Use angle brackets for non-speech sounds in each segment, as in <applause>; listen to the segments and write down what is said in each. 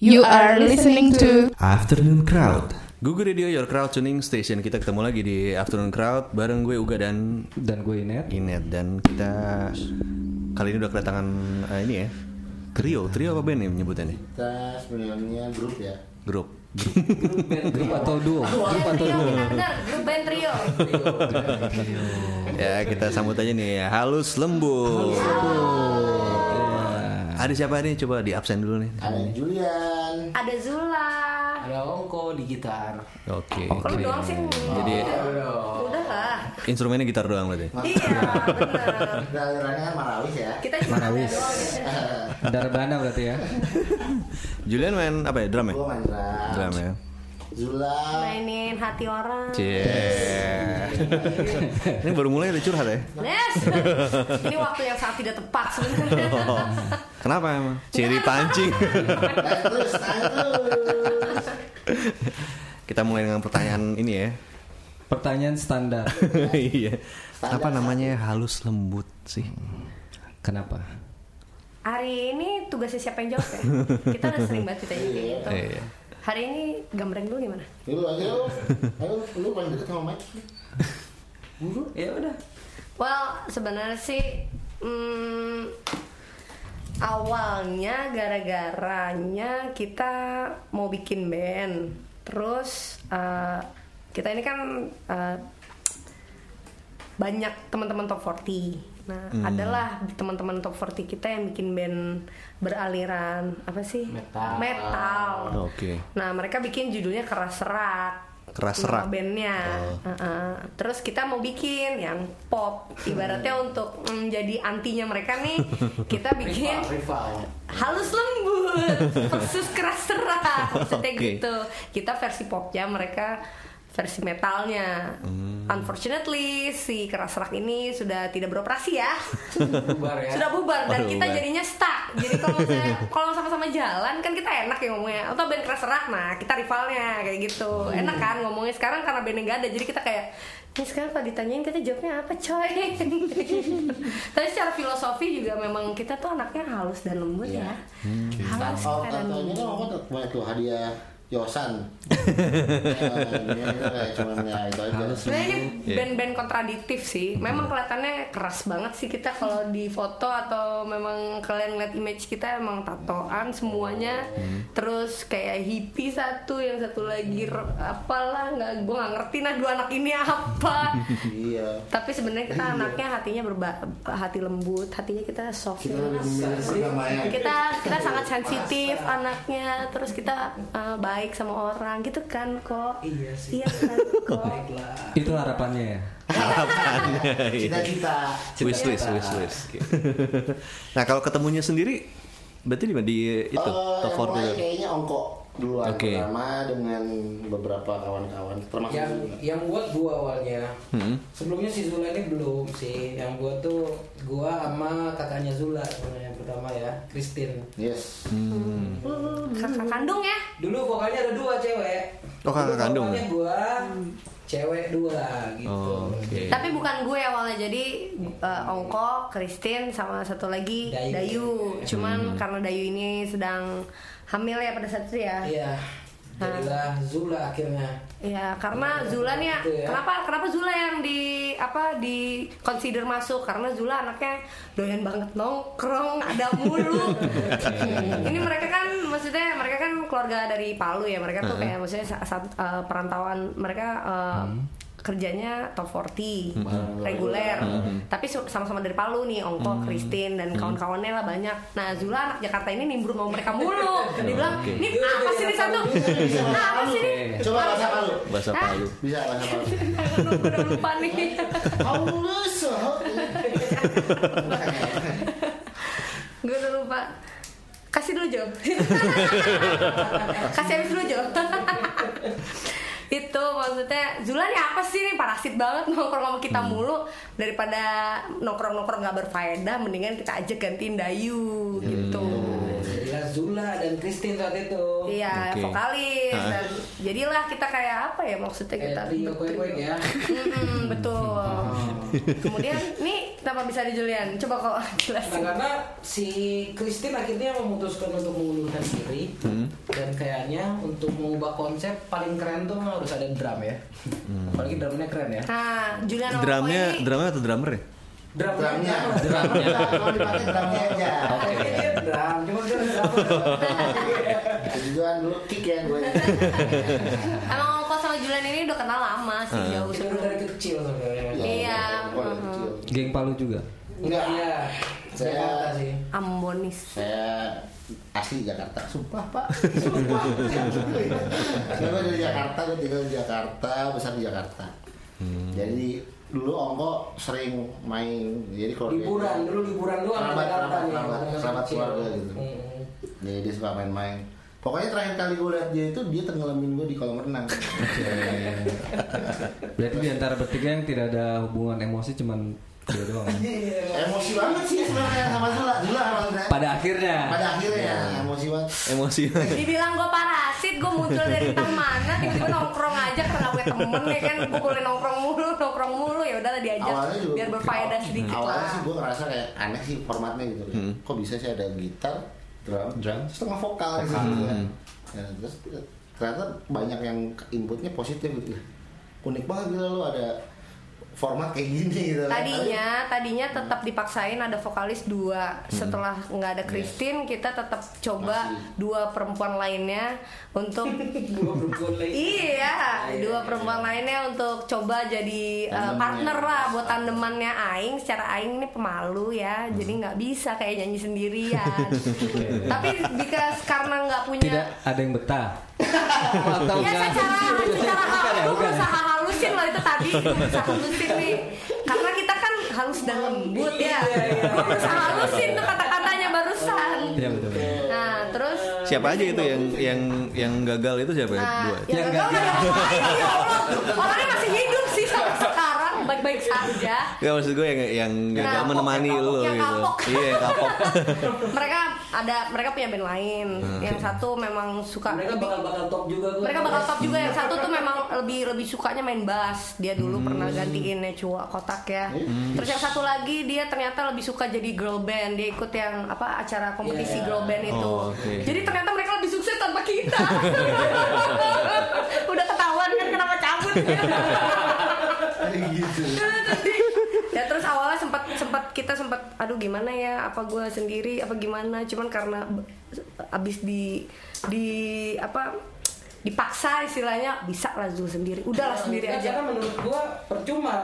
You are listening to Afternoon Crowd. Google Radio Your Crowd Tuning Station. Kita ketemu lagi di Afternoon Crowd Bareng gue Uga dan dan gue Inet. Inet. Dan kita kali ini udah kedatangan eh, ini ya Trio, trio apa band nih menyebutnya nih? kita sebenarnya grup ya. Grup. Grup atau duo? Grup atau Trio, duo? benar, grup band trio. Ya kita sambut aja nih. Halus Lembut Ada siapa nih? Coba di absen dulu nih ada Julian Ada Zula. Ada Ongko di gitar. Oke Kalau doang sih. Jadi Udah lah. instrumennya gitar doang berarti Iya, alirannya kan Marawis ya Kita Marawis. ya. <laughs> Darbana berarti ya Julian main apa ya? Drum ya? gue main drum Drum ya Zula Mainin hati orang. Cie Ini baru mulai udah curhat ya? Nes. Ini waktu yang sangat tidak tepat sebenarnya. Oh, <laughs> kenapa emang? Ciri pancing. Terus terus Kita mulai dengan pertanyaan ini ya. pertanyaan standar <laughs> Iya. Apa namanya halus lembut sih? kenapa Hari ini tugasnya siapa yang jawab ya? Kita udah sering banget ditanya kayak gitu. Iya. Hari ini gambreng dulu gimana? Lu aja lu Ayo lu paling deket sama Mike Buru Ya udah. Well, sebenarnya sih hmm, awalnya gara-garanya kita mau bikin band. Terus eh, kita ini kan eh, banyak teman-teman top 40. Nah, adalah teman-teman top 40 kita yang bikin band beraliran apa sih? Metal. Metal. Oke. Nah, mereka bikin judulnya Keras Serak. Keras Serak. bandnya. Uh-uh. Terus kita mau bikin yang pop. Ibaratnya untuk menjadi antinya mereka nih, <laughs> kita bikin Rival. halus lembut <laughs> versus keras serak. Maksudnya Oke. gitu. Kita versi popnya, mereka versi metalnya. Hmm. Unfortunately, si keras serak ini sudah tidak beroperasi ya. <laughs> Bubar ya. Sudah bubar dan Waduh, kita bubar. jadinya stuck. Jadi kalau <laughs> misalnya kalau sama-sama jalan kan kita enak ya ngomongnya. Atau band keras serak, nah kita rivalnya kayak gitu. Enak kan ngomongnya sekarang karena bandnya gak ada. Jadi kita kayak ini sekarang kalau ditanyain kita jawabnya apa coy <laughs> Tapi secara filosofi juga memang kita tuh anaknya halus dan lembut ya Halus Oh, dan tatonya kan aku tuh kemarin tuh hadiah Yosan Ya, ya Sebenarnya ini Iya. band-band kontradiktif sih. Memang kelihatannya keras banget sih kita kalau di foto atau memang kalian lihat image kita emang tatoan semuanya. Terus kayak hippie satu, yang satu lagi apalah nggak gue nggak ngerti nah dua anak ini apa. <laughs> Iya Tapi sebenarnya kita anaknya hatinya berba hati lembut, hatinya kita soft. Kita Kita kita sangat sensitif anaknya, terus kita uh, baik sama orang gitu kan kok. Iya sih. Iya kan <laughs> kok. Itu harapannya ya <laughs> Cita-cita Wish list, wish list. Nah kalau ketemunya sendiri, berarti di mana? di itu Eh, top yang 40 mulai itu. kayaknya ongkok duluan Oke. pertama dengan beberapa kawan-kawan termasuk Yang Zula. yang buat gua awalnya. Hmm. Sebelumnya si Zula ini belum sih. Yang buat tuh gua sama kakaknya Zula sebenarnya yang pertama ya, Christine. Yes Hmm. Kakak kandung ya? Dulu vokalnya ada dua cewek. Oh, kakak Dulu kandung. Vokalnya gua, cewek dua gitu. Oh, Oke. Tapi bukan gue awalnya jadi eh, Ongko, Christine sama satu lagi Dayu. Dayu. Cuman karena Dayu ini sedang hamil ya pada saat itu ya. Iya. Jadilah Zula akhirnya. Ya karena Zula nih ya, ya. kenapa kenapa Zula yang di apa di consider masuk karena Zula anaknya doyan banget nongkrong ada mulu. <laughs> Ini mereka kan maksudnya mereka kan keluarga dari Palu ya mereka tuh kayak maksudnya sa- saat eh, perantauan mereka eh, kerjanya top 40 reguler. Tapi su- sama-sama dari Palu nih Ongko, Christine dan kawan-kawannya lah banyak. Nah Zula anak Jakarta ini nimbrung sama mereka mulu. <laughs> Dia bilang Oke. ini apa sih ini satu? Nah, apa sih ini? Coba bahasa Palu. Bahasa Hah? Palu. Bisa bahasa Palu. <laughs> Udah lupa nih. <laughs> Gue udah lupa. Kasih dulu jawab kasih habis dulu jawab itu maksudnya Zula nih apa sih nih parasit banget nongkrong sama kita mulu. Daripada nongkrong nongkrong nggak berfaedah mendingan kita ajak gantiin Dayu gitu Zula dan Christine saat itu. Iya, Oke. vokalis dan jadilah kita kayak apa ya maksudnya kita Kayak trio kuek-kuek ya. Mm-mm, betul. <laughs> Kemudian nih kenapa bisa di Julian? Coba kok <laughs> Nah, jelasin. karena si Christine akhirnya memutuskan untuk mengundurkan diri dan kayaknya untuk mengubah konsep paling keren tuh harus ada drum ya. Apalagi drumnya keren ya. Nah, Julian Drumnya, drumnya atau drummer ya? Drumnya, Drumnya. Kalau dipakai drumnya aja. Oke, dia drum, cuma dia drum. <laughs> Kan dulu kick ya gue. <laughs> Emang Ko sama Julian ini udah kenal lama sih jauh Udah sebelum. dari kecil sebenarnya. Iya. Kecil. Geng Palu juga. Enggak, iya. Saya-. Ambonis. Saya asli Jakarta, sumpah pak, <laughs> sumpah. Saya dari Jakarta, gue tinggal di Jakarta, besar di Jakarta. Jadi dulu Ongko sering main, jadi kalau dia- Liburan, dulu liburan doang ke Kerabat, kerabat, nih. kerabat, kerabat keluarga gitu. Hmm. Jadi dia suka main-main. Pokoknya terakhir kali gue liat dia itu dia tenggelamin gue di kolam renang. <laughs> Berarti di antara bertiga yang tidak ada hubungan emosi cuman dia doang. Emosi banget sih sebenarnya sama Zula, Zula sama Zula. Pada akhirnya. Pada akhirnya emosi banget. Emosi. Dibilang gue parasit, gue muncul dari entah mana, tiba-tiba nongkrong aja karena gue temen ya kan, gue boleh nongkrong mulu, nongkrong mulu ya udahlah diajak Awalnya juga biar berfaedah sedikit Awalnya lah. sih gue ngerasa kayak aneh sih formatnya gitu. Hmm. Kok bisa sih ada gitar, drum, Drum. setengah vokal gitu. kan. Ya, terus ternyata banyak yang inputnya positif gitu. Unik banget gitu lo ada format kayak gini gitu. Tadinya, tadinya tetap dipaksain ada vokalis dua. Setelah nggak ada Christine, kita tetap coba Masih. dua perempuan lainnya untuk <laughs> Dua perempuan lagi. Iya, dua perempuan lainnya untuk coba jadi uh, partner lah buat tandemannya Aing. Secara Aing ini pemalu ya, jadi nggak bisa kayak nyanyi sendirian. <laughs> Tapi because karena nggak punya Tidak ada yang betah. Atau <laughs> ya secara secara Bukan ya, hal ya? Halusin loh itu tadi <laughs> berusaha halusin nih karena kita kan halus dan lembut ya gue berusaha halusin tuh kata-katanya barusan Iya betul. betul. nah terus Siapa aja itu yang yang yang gagal itu siapa ya? nah Dua. ya Yang gagal ngapain ya orangnya masih hidup sih sampai sekarang baik-baik saja Gak maksud gue yang yang Nah, menemani yang lo kapok, yang gitu. kapok. Iya, yang kapok. <laughs> mereka ada mereka punya band lain yang satu memang suka Mereka lebih- bakal bakal top juga kok. mereka bakal top juga yang satu tuh memang lebih lebih sukanya main bass dia dulu pernah gantiin Necua kotak ya terus yang satu lagi dia ternyata lebih suka jadi girl band dia ikut yang apa acara kompetisi Yeah. girl band itu Oh, oke. jadi ternyata mereka lebih sukses tanpa kita <laughs> udah ketahuan kan kenapa cabut gitu. <laughs> ya terus awalnya sempat sempat kita sempat aduh gimana ya? Apa gue sendiri? Apa gimana? Cuman karena abis di di apa dipaksa istilahnya bisa lah Zul sendiri. Udahlah sendiri Karena- aja. Karena menurut gua percuma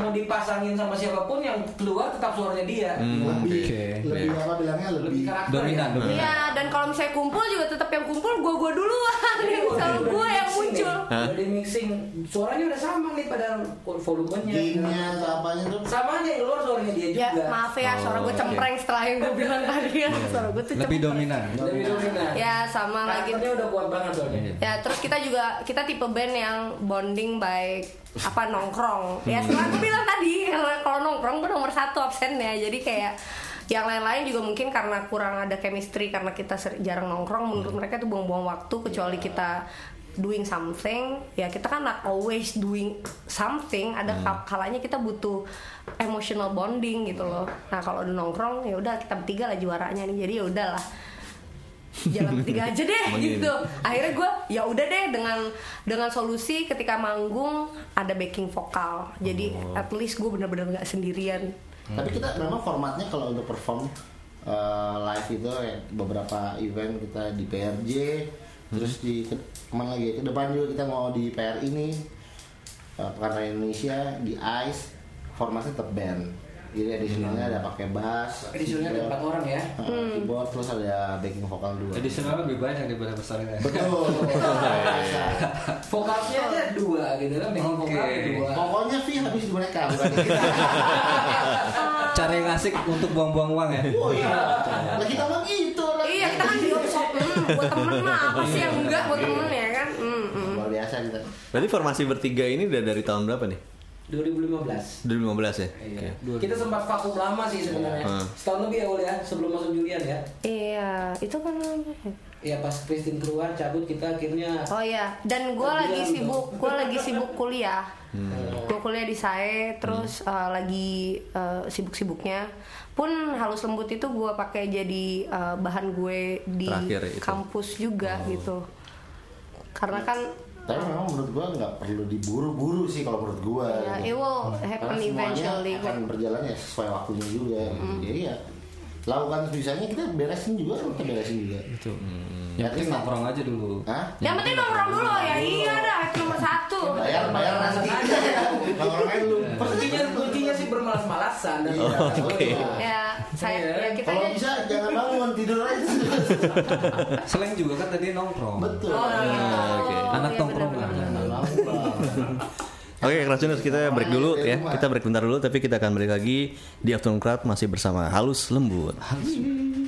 mau dipasangin sama siapa pun yang keluar tetap suaranya dia. Lebih, Oke. lebih apa bilangnya? Lebih lebih karakter. Dominan, ya. Iya, dan kalau misalnya kumpul juga tetap yang kumpul gue gue duluan, kalau gue yang muncul. Udah di mixing, suaranya udah sama nih pada volumenya. gainnya atau apanya tuh Sama aja yang keluar suaranya dia Ya juga. maaf ya, suara gue cempreng setelah yang gue bilang tadi ya, suara gue tuh Lebih dominan. Lebih dominan. Ya sama lagi. Karakternya udah kuat banget soalnya. Ya terus kita juga kita tipe band yang bonding by apa nongkrong. Ya setelah gue bilang tadi kalau nongkrong gue nomor satu absennya. Jadi kayak yang lain-lain juga mungkin karena kurang ada chemistry karena kita jarang nongkrong menurut mereka itu buang-buang waktu kecuali kita doing something ya kita kan not always doing something ada kal- kalanya kita butuh emotional bonding gitu loh. Nah kalau udah nongkrong ya udah kita bertiga lah juaranya nih. Jadi ya udahlah. Jalan <laughs> bertiga aja deh gitu. akhirnya gue ya udah deh dengan dengan solusi ketika manggung ada backing vokal. Jadi at least gue bener-bener nggak sendirian. Tapi kita memang formatnya kalau untuk perform uh, live itu ya, beberapa event kita di PRJ, terus di ke- ke mana lagi ke depan juga kita mau di PR ini uh, karena Indonesia di ICE formatnya tetap band. Jadi additionalnya ada pakai bass, Editionnya ada empat orang ya. uh, keyboard, terus ada backing vokal dua. Additional lebih banyak daripada besarnya. Betul. <laughs> Vokalisnya aja dua gitu kan, backing Oke. vokal dua. Pokoknya fee habis di mereka bukan di kita. Cara yang asik untuk buang-buang uang ya. Oh iya. Lah kita mah gitu lah. iya kita kan di hmm, buat temen mah apa sih yang enggak buat temen ya kan hmm, hmm. Luar biasa kita. Berarti formasi bertiga ini udah dari tahun berapa nih? 2015. 2015 ya? Iya. Kita sempat vakum lama sih sebenarnya. Hmm. Setahun lebih ya Ul ya sebelum masuk Julian ya. Iya, itu kan Iya pas Christine keluar cabut kita akhirnya Oh iya, dan gue lagi sibuk, gue lagi sibuk kuliah. Hmm. Gue kuliah di SAE, terus uh, lagi uh, sibuk-sibuknya. Pun halus lembut itu gue pakai jadi uh, bahan gue di Terakhir itu. kampus juga Oh. gitu. Karena kan Tapi memang menurut gua nggak perlu diburu-buru sih kalau menurut gua. ya, gitu. it will Karena happen semuanya eventually. akan berjalan ya sesuai waktunya juga. Jadi ya lakukan sebisanya kita beresin juga kita beresin juga. Itu. Ya, Yang penting kita- nongkrong aja dulu. Hah? Yang penting nongkrong dulu ya, iya dah itu nomor satu. Bayar bayar nanti. Nongkrongnya dulu. kuncinya sih bermalas-malasan dan Iya, Oke. betul. Ya, saya ya kita Kalau aja- bisa jangan bangun tidur aja. <laughs> Selain juga kan tadi nongkrong. Betul. Oh, gitu. oke. Anak Iya, tongkrongan. benar-benar. Oke, Krasuners kita break dulu ya. Kita break bentar dulu, tapi kita akan balik lagi di Afternoon Crowd masih bersama Halus Lembut. ya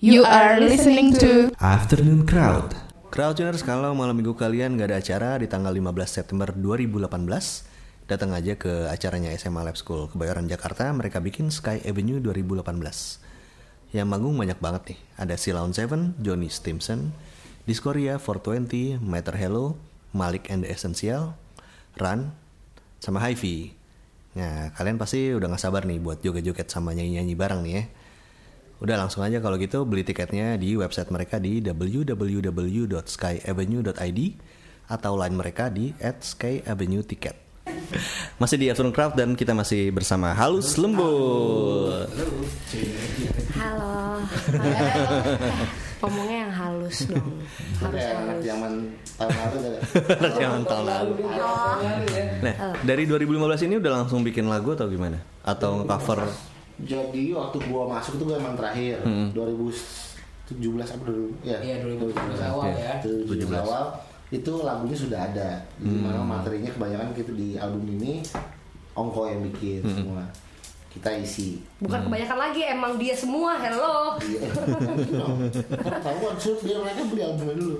You are listening to Afternoon Crowd. Crowdtuners kalau malam minggu kalian nggak ada acara di tanggal 15 September 2018, datang aja ke acaranya SMA Lab School Kebayoran Jakarta. Mereka bikin Sky Avenue 2018. Yang manggung banyak banget nih. Ada Silaun Seven, Johnny Stimson, Discoria 420, Matter Hello, Malik and the Essential, Run, sama Hi-Fi. Nah, kalian pasti udah gak sabar nih buat joget-joget sama nyanyi-nyanyi bareng nih ya. Udah langsung aja kalau gitu beli tiketnya di website mereka di www.skyavenue.id atau line mereka di @skyavenue_ticket. <laughs> Masih di Afternoon Craft dan kita masih bersama Halus Lembut. Halo. <laughs> Ngomongnya yang halus dong. Harus halus. zaman tahun lalu. <laughs> Anak zaman tahun lalu. Nah, dari 2015 ini udah langsung bikin lagu atau gimana? Atau cover? Jadi waktu gua masuk itu gua emang terakhir. 2017 apa dulu? Ya. Iya 2017 awal ya. 2017 awal. Itu lagunya sudah ada. Di mana materinya kebanyakan gitu di album ini. Ongko yang bikin semua. Kita isi. Bukan kebanyakan lagi, emang dia semua. Hello. Iya. <laughs> Tahu kan suruh biar mereka beli albumnya dulu.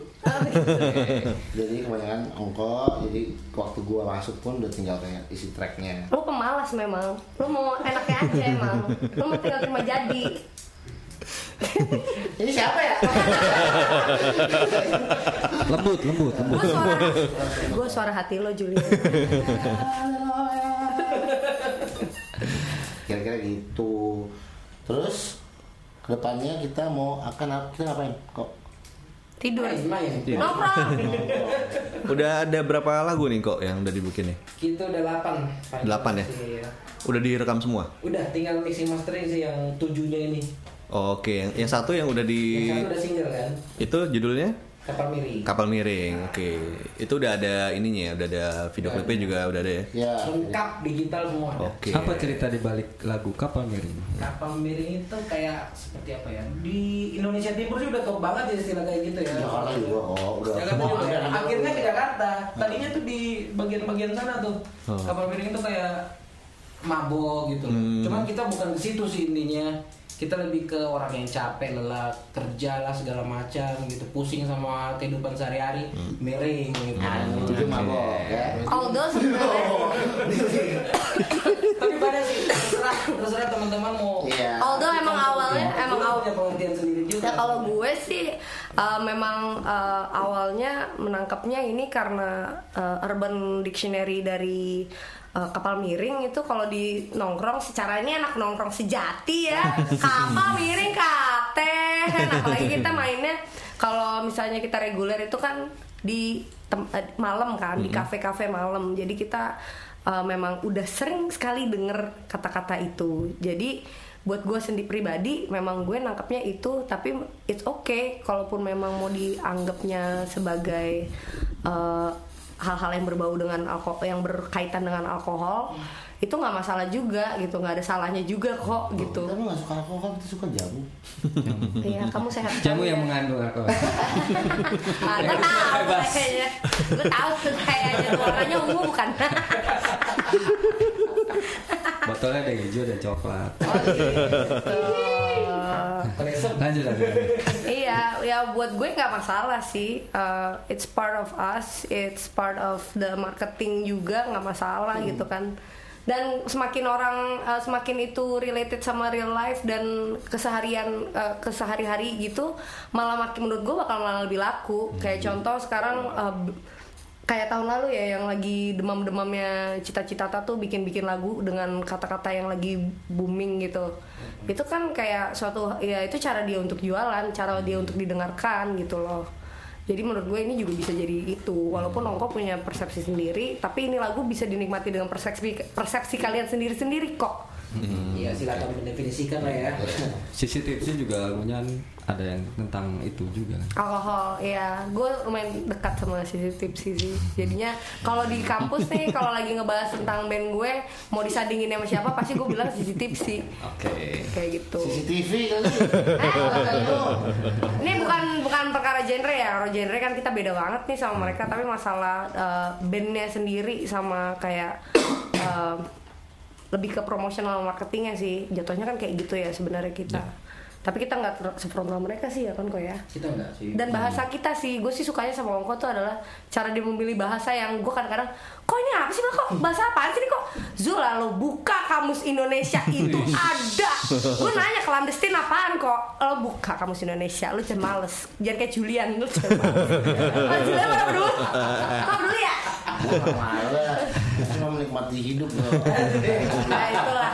<laughs> jadi kebanyakan ongko. Jadi waktu gua masuk pun udah tinggal kayak isi tracknya. Lu pemalas memang. Lu mau enaknya aja emang. Lu mau tinggal terima jadi. <laughs> Ini siapa ya? Lembut, lembut, lembut. Gue suara, gue suara hati lo Julian. Kira-kira gitu. Terus ke depannya kita mau akan kita ngapain kok? tidur Main, main. nongkrong <laughs> Udah ada berapa lagu nih kok yang udah dibikin nih? Kita udah 8 Delapan ya? Udah direkam semua? Udah tinggal mixing mastering sih yang tujuhnya ini. Oke, yang, yang satu yang udah di Yang satu udah single kan? itu judulnya Kapal miring. Kapal Miring. Oke. Itu udah ada ininya ya, udah ada video klipnya juga udah ada ya. Ya. Lengkap digital semua. ada. Oke. Apa cerita di balik lagu Kapal Miring? Kapal miring itu kayak seperti apa ya? Di Indonesia Timur sih udah top banget ya istilah kayak gitu ya. Jakarta juga oh udah Jakarta semua juga. ada, ada. Akhirnya ke Jakarta. Tadinya tuh di bagian-bagian sana tuh. Oh. Kapal miring itu kayak mabok gitu. Hmm. Cuman kita bukan ke situ sih intinya. Kita lebih ke orang yang capek, lelah, kerja lah segala macam gitu, pusing sama kehidupan sehari-hari, miring gitu. Itu mabok ya. although <laughs> sebenarnya Tapi banyak sih terserah, terserah teman-teman mau. Iya. although emang awalnya emang Lu awal punya pengertian sendiri juga. Ya kalau gue sih uh, memang uh, awalnya menangkapnya ini karena uh, Urban Dictionary dari uh, kapal miring itu kalau di nongkrong secara ini anak nongkrong sejati ya. <laughs> Kapal miring kate apalagi kita mainnya kalau misalnya kita reguler itu kan di eh, malam kan di kafe-kafe malam. Jadi kita uh, memang udah sering sekali denger kata-kata itu. Jadi buat gue sendiri pribadi memang gue nangkepnya itu tapi it's okay kalaupun memang mau dianggapnya sebagai uh, hal-hal yang berbau dengan alkohol yang berkaitan dengan alkohol itu nggak masalah juga gitu nggak ada salahnya juga kok gitu Tapi nggak suka alkohol kan kita suka jamu. <laughs> iya kamu sehat Jamu yang ya. mengandung alkohol. <laughs> Ah, gue tahu kayaknya gue tahu tuh kayaknya warnanya ungu bukan <laughs> Botolnya ada hijau dan coklat. oh gitu. Lanjut lanjut. iya ya buat gue nggak masalah sih. Uh, it's part of us it's part of the marketing juga nggak masalah gitu kan. Dan semakin orang uh, semakin itu related sama real life dan keseharian uh, kesehari-hari gitu malah makin menurut gue bakal malah lebih laku. Kayak contoh sekarang uh, kayak tahun lalu ya yang lagi demam-demamnya cita-cita tuh bikin-bikin lagu dengan kata-kata yang lagi booming gitu. Itu kan kayak suatu ya itu cara dia untuk jualan cara dia untuk didengarkan gitu loh. Jadi menurut gue ini juga bisa jadi itu. Walaupun Ongko punya persepsi sendiri tapi ini lagu bisa dinikmati dengan persepsi persepsi kalian sendiri-sendiri kok Iya silakan mendefinisikan lah ya. <laughs> Sisi tipsnya juga lagunya ada yang tentang itu juga. alkohol ya gue lumayan dekat sama sisi tipsi sih jadinya kalau di kampus nih <laughs> kalau lagi ngebahas tentang band gue mau disandingin sama siapa pasti gue bilang sisi tipsi Oke. kayak gitu. CCTV kali. <laughs> Eh, ini bukan bukan perkara genre ya. Kalau genre kan kita beda banget nih sama mereka tapi masalah eh, bandnya sendiri sama kayak eh, lebih ke promotional marketingnya sih. Jatuhnya kan kayak gitu ya sebenarnya kita. Tapi kita nggak ter- sefrontal mereka sih ya kan kok ya? Kita enggak sih. dan bahasa kita sih gue sih sukanya sama Ongko tuh adalah cara dia memilih bahasa yang gue kadang-kadang kok ini apa sih Bang? kok bahasa apaan sih ini? Kok Zula lo buka kamus Indonesia itu <laughs> ada. Gue nanya clandestine apaan kok? Lo buka kamus Indonesia lo jangan males. Jangan kayak Julian lo jangan males. <laughs> Oh, Julian mana dulu kok dulu ya? Malah. Menikmati hidup loh. <laughs> nah itulah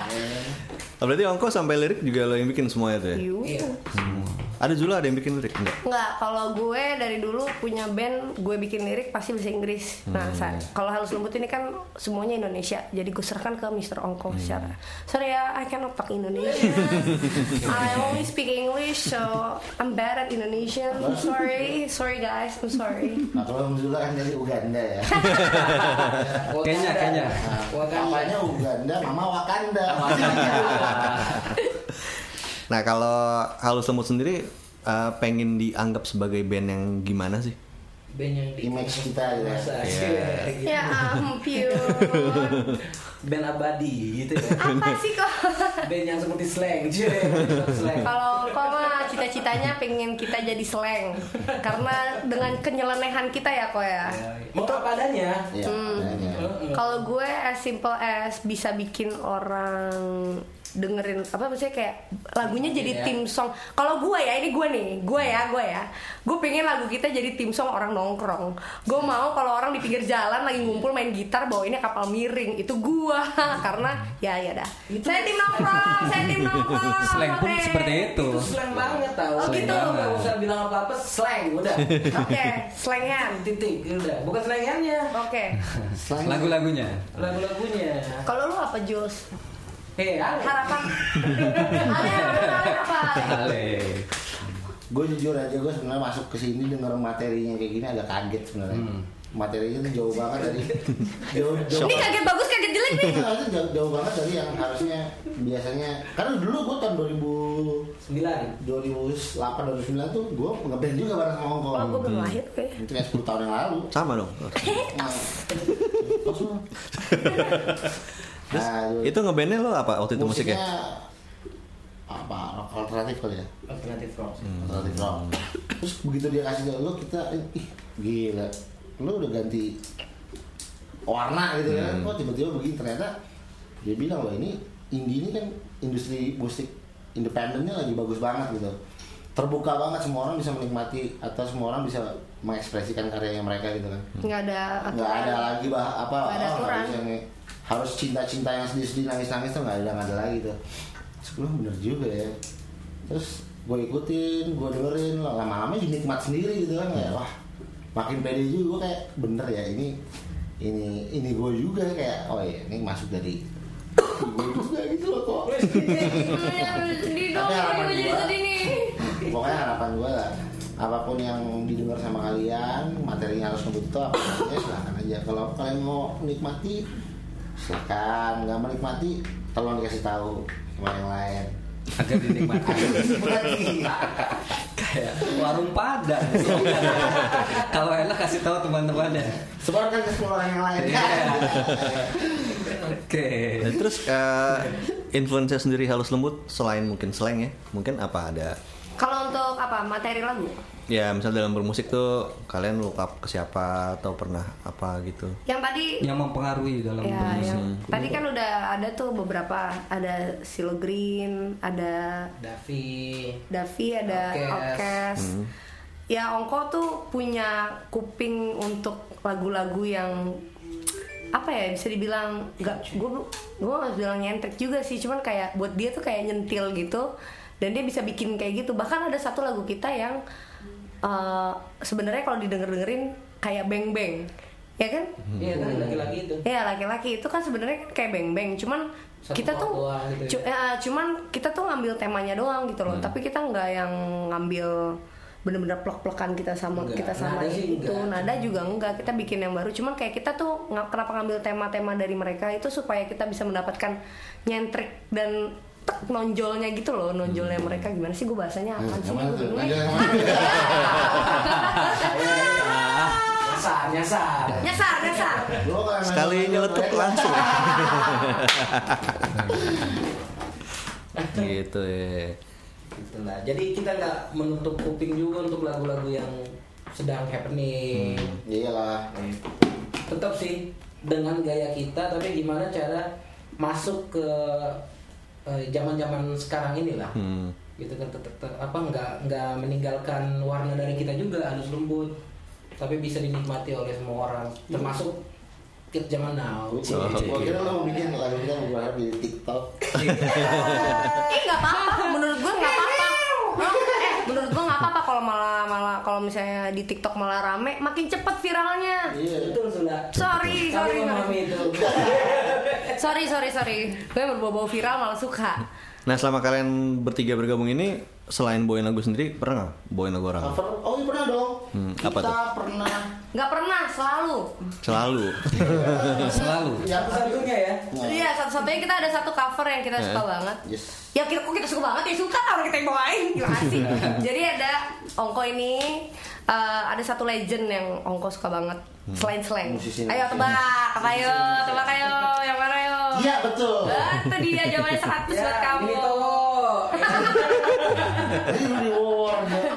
Oh, berarti Ongko sampai lirik juga lo yang bikin semuanya tuh ya? Yuh. Iya. Ada Zula ada yang bikin lirik enggak? Enggak, kalau gue dari dulu punya band, gue bikin lirik pasti bahasa Inggris. Nah, sa- kalau halus lembut ini kan semuanya Indonesia, jadi gue serahkan ke Mr. Ongko secara. Sorry ya, I cannot talk Indonesia. <laughs> I only speak English, so I'm bad at Indonesian. I'm sorry, sorry guys, I'm sorry. Nah kalau Zula kan dari Uganda ya. <laughs> Kayaknya, kayaknya. Nah, Wakanda. papanya Uganda, mama Wakanda. <laughs> Nah kalau halus lembut sendiri eh, pengen dianggap sebagai band yang gimana sih? Band yang di Image kita gitu ya. Masa, Iya. gitu. Ya ampun, Band abadi gitu ya. apa sih kok? Band yang seperti slang, slang. Kalau kok mah cita-citanya pengen kita jadi slang, karena dengan kenyelenehan kita ya kok ya. Mau apa adanya. Iya. Hmm. iya, iya. Kalau gue as simple as bisa bikin orang dengerin apa maksudnya kayak lagunya jadi Iya. tim song. Kalau gue ya ini gue nih, gue ya, gue ya. Gue pengen lagu kita jadi tim song orang nongkrong. Gue mau kalau orang di pinggir jalan lagi ngumpul main gitar bawa ini kapal miring itu gue <laughs> karena ya ya dah. Saya tim nongkrong, saya tim <laughs> nongkrong. Slang pun Oke. seperti itu. Itu slang banget tau. Oh, gitu. Nggak usah bilang apa-apa, slang udah. <laughs> Oke, slangan. Titik, udah. Bukan slangannya. Oke. Selain Lagu-lagunya. Lagu-lagunya. Kalau lu apa Jos? Hei. Harapan. Ale harapan apa? Ale. gue jujur aja gue sebenarnya masuk ke sini denger materinya kayak gini agak kaget sebenarnya. Materinya tuh jauh banget dari jauh jauh. Ini kaget bagus kaget jelek nih. Iya, itu jauh, jauh banget dari yang harusnya biasanya karena dulu gue tahun 2000 Sembilan. 2008 2009 tuh gue ngeband juga bareng sama Hongkong. Oh, gue belum lahir kayak. Itu kayak 10 tahun yang lalu. Sama dong. Nah, <laughs> <laughs> lu. Nah, Itu ngebandnya lo apa waktu itu musiknya? apa? Rock alternatif kali ya? Alternatif rock. alternatif rock. Terus begitu dia kasih tau lo kita ih gila. Lo udah ganti warna gitu kan. Kok tiba-tiba begini? Ternyata dia bilang loh ini indie ini kan industri musik independennya lagi bagus banget gitu. Terbuka banget semua orang bisa menikmati atau semua orang bisa mengekspresikan karyanya mereka gitu kan. Nggak ada nggak ada lagi bah apa Nggak ada oh, aturan. Harus cinta-cinta yang sedih-sedih nangis-nangis tuh nggak ada nggak ada lagi tuh. Sebelum bener juga ya. Terus gue ikutin gue dengerin lama-lama jadi nikmat sendiri gitu kan kayak wah makin pede juga gue kayak bener ya ini ini ini gue juga kayak oh iya ini masuk dari gue juga gitu loh kok. <laughs> Sedih dong, Tapi gue jadi gua- sedih nih. pokoknya harapan gue lah apa pun yang didengar sama kalian materinya harus ngebut itu apa ya silahkan aja. Kalau kalian mau menikmati silahkan nggak menikmati tolong dikasih tahu sama yang lain Agar dinikmati. Kayak warung padang. Kalau enak kasih tahu teman-temannya. sebarkan ke orang yang lain Iya. Oke. Dan terus eh, influence sendiri halus lembut selain mungkin slang ya, mungkin apa ada? Kalau untuk apa materi lagu? Ya misal dalam bermusik tuh kalian look up ke siapa atau pernah apa gitu? Yang tadi Yang mempengaruhi dalam ya, bermusik. yang tadi kan udah ada tuh beberapa ada Silo Green, ada Davi. Davi, ada Outcast. Outcast. Ya Ongko tuh punya kuping untuk lagu-lagu yang apa ya bisa dibilang nggak gue gue nggak bilang nyentrik juga sih cuman kayak buat dia tuh kayak nyentil gitu dan dia bisa bikin kayak gitu. Bahkan ada satu lagu kita yang eh, sebenarnya kalau didengar dengerin kayak beng beng ya kan? Iya kan? Laki-laki itu. Ya laki-laki. Itu kan sebenarnya kayak beng-beng, cuman Satu kita tuh, gitu ya. cu- eh, cuman kita tuh ngambil temanya doang gitu loh, tapi kita nggak yang ngambil bener-bener plek-plekan kita sama Enggak, kita sama nada itu, enggak. nada juga enggak, kita bikin yang baru, cuman kayak kita tuh kenapa ngambil tema-tema dari mereka itu supaya kita bisa mendapatkan nyentrik dan tek, nonjolnya gitu loh, nonjolnya mereka gimana sih gue bahasanya apa sih? Mana? <laughs> Nyasar, nyasar. Nyasar, nyasar. Sekali nyeletuk langsung. <laughs> gitu ya. Gitu lah. Jadi kita nggak menutup kuping juga untuk lagu-lagu yang sedang happening. Iyalah. Tetap sih dengan gaya kita, tapi gimana cara masuk ke eh, zaman-zaman sekarang ini lah. Hmm. Gitu kan apa nggak nggak meninggalkan warna dari kita juga halus lembut, tapi bisa dinikmati oleh semua orang, termasuk kids zaman now. Oh, Gua kira lo mau bikin lagu kita mau di TikTok. Ih nggak apa-apa, menurut gue nggak apa-apa. Eh, menurut gue nggak apa-apa kalau malah malah kalau misalnya di TikTok malah rame, makin cepet viralnya. Iya. Betul sudah. Sorry, sorry, Kami memahami itu. <laughs> Sorry, sorry, sorry. Gue berbau-bau viral malah suka. Nah selama kalian bertiga bergabung ini selain bawain lagu sendiri pernah nggak bawain lagu orang? Cover, oh iya pernah dong. Hmm, kita apa tuh? pernah Nggak pernah, selalu. Selalu. <laughs> Selalu. yang Satu-satunya ya. Iya, satu-satunya kita ada satu cover yang kita suka banget. Yes. Ya kita kok kita suka banget ya suka lah orang kita yang bawain sih? <laughs> Jadi ada Ongko ini eh, ada satu legend yang Ongko suka banget selain slang. Musisi Ayo tebak, apa ayo, tebak ayo, yang mana yo? Iya betul. Ah, itu dia jawabannya 100 <laughs> buat kamu. ini tuh. Rudy War,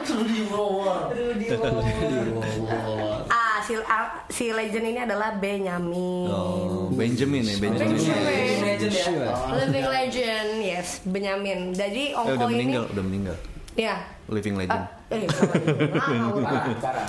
Rudy War. Aduh, di War. Ah, si ah, si legend ini adalah Benyamin. Oh, Benjamin ya, Benjamin. Benjamin. Legend ya. Living legend, yes, Benyamin. Jadi Eh, Ongko udah ini, meninggal, udah meninggal. Ya. Living legend. Ah, eh, sama ngawur. Parah, parah.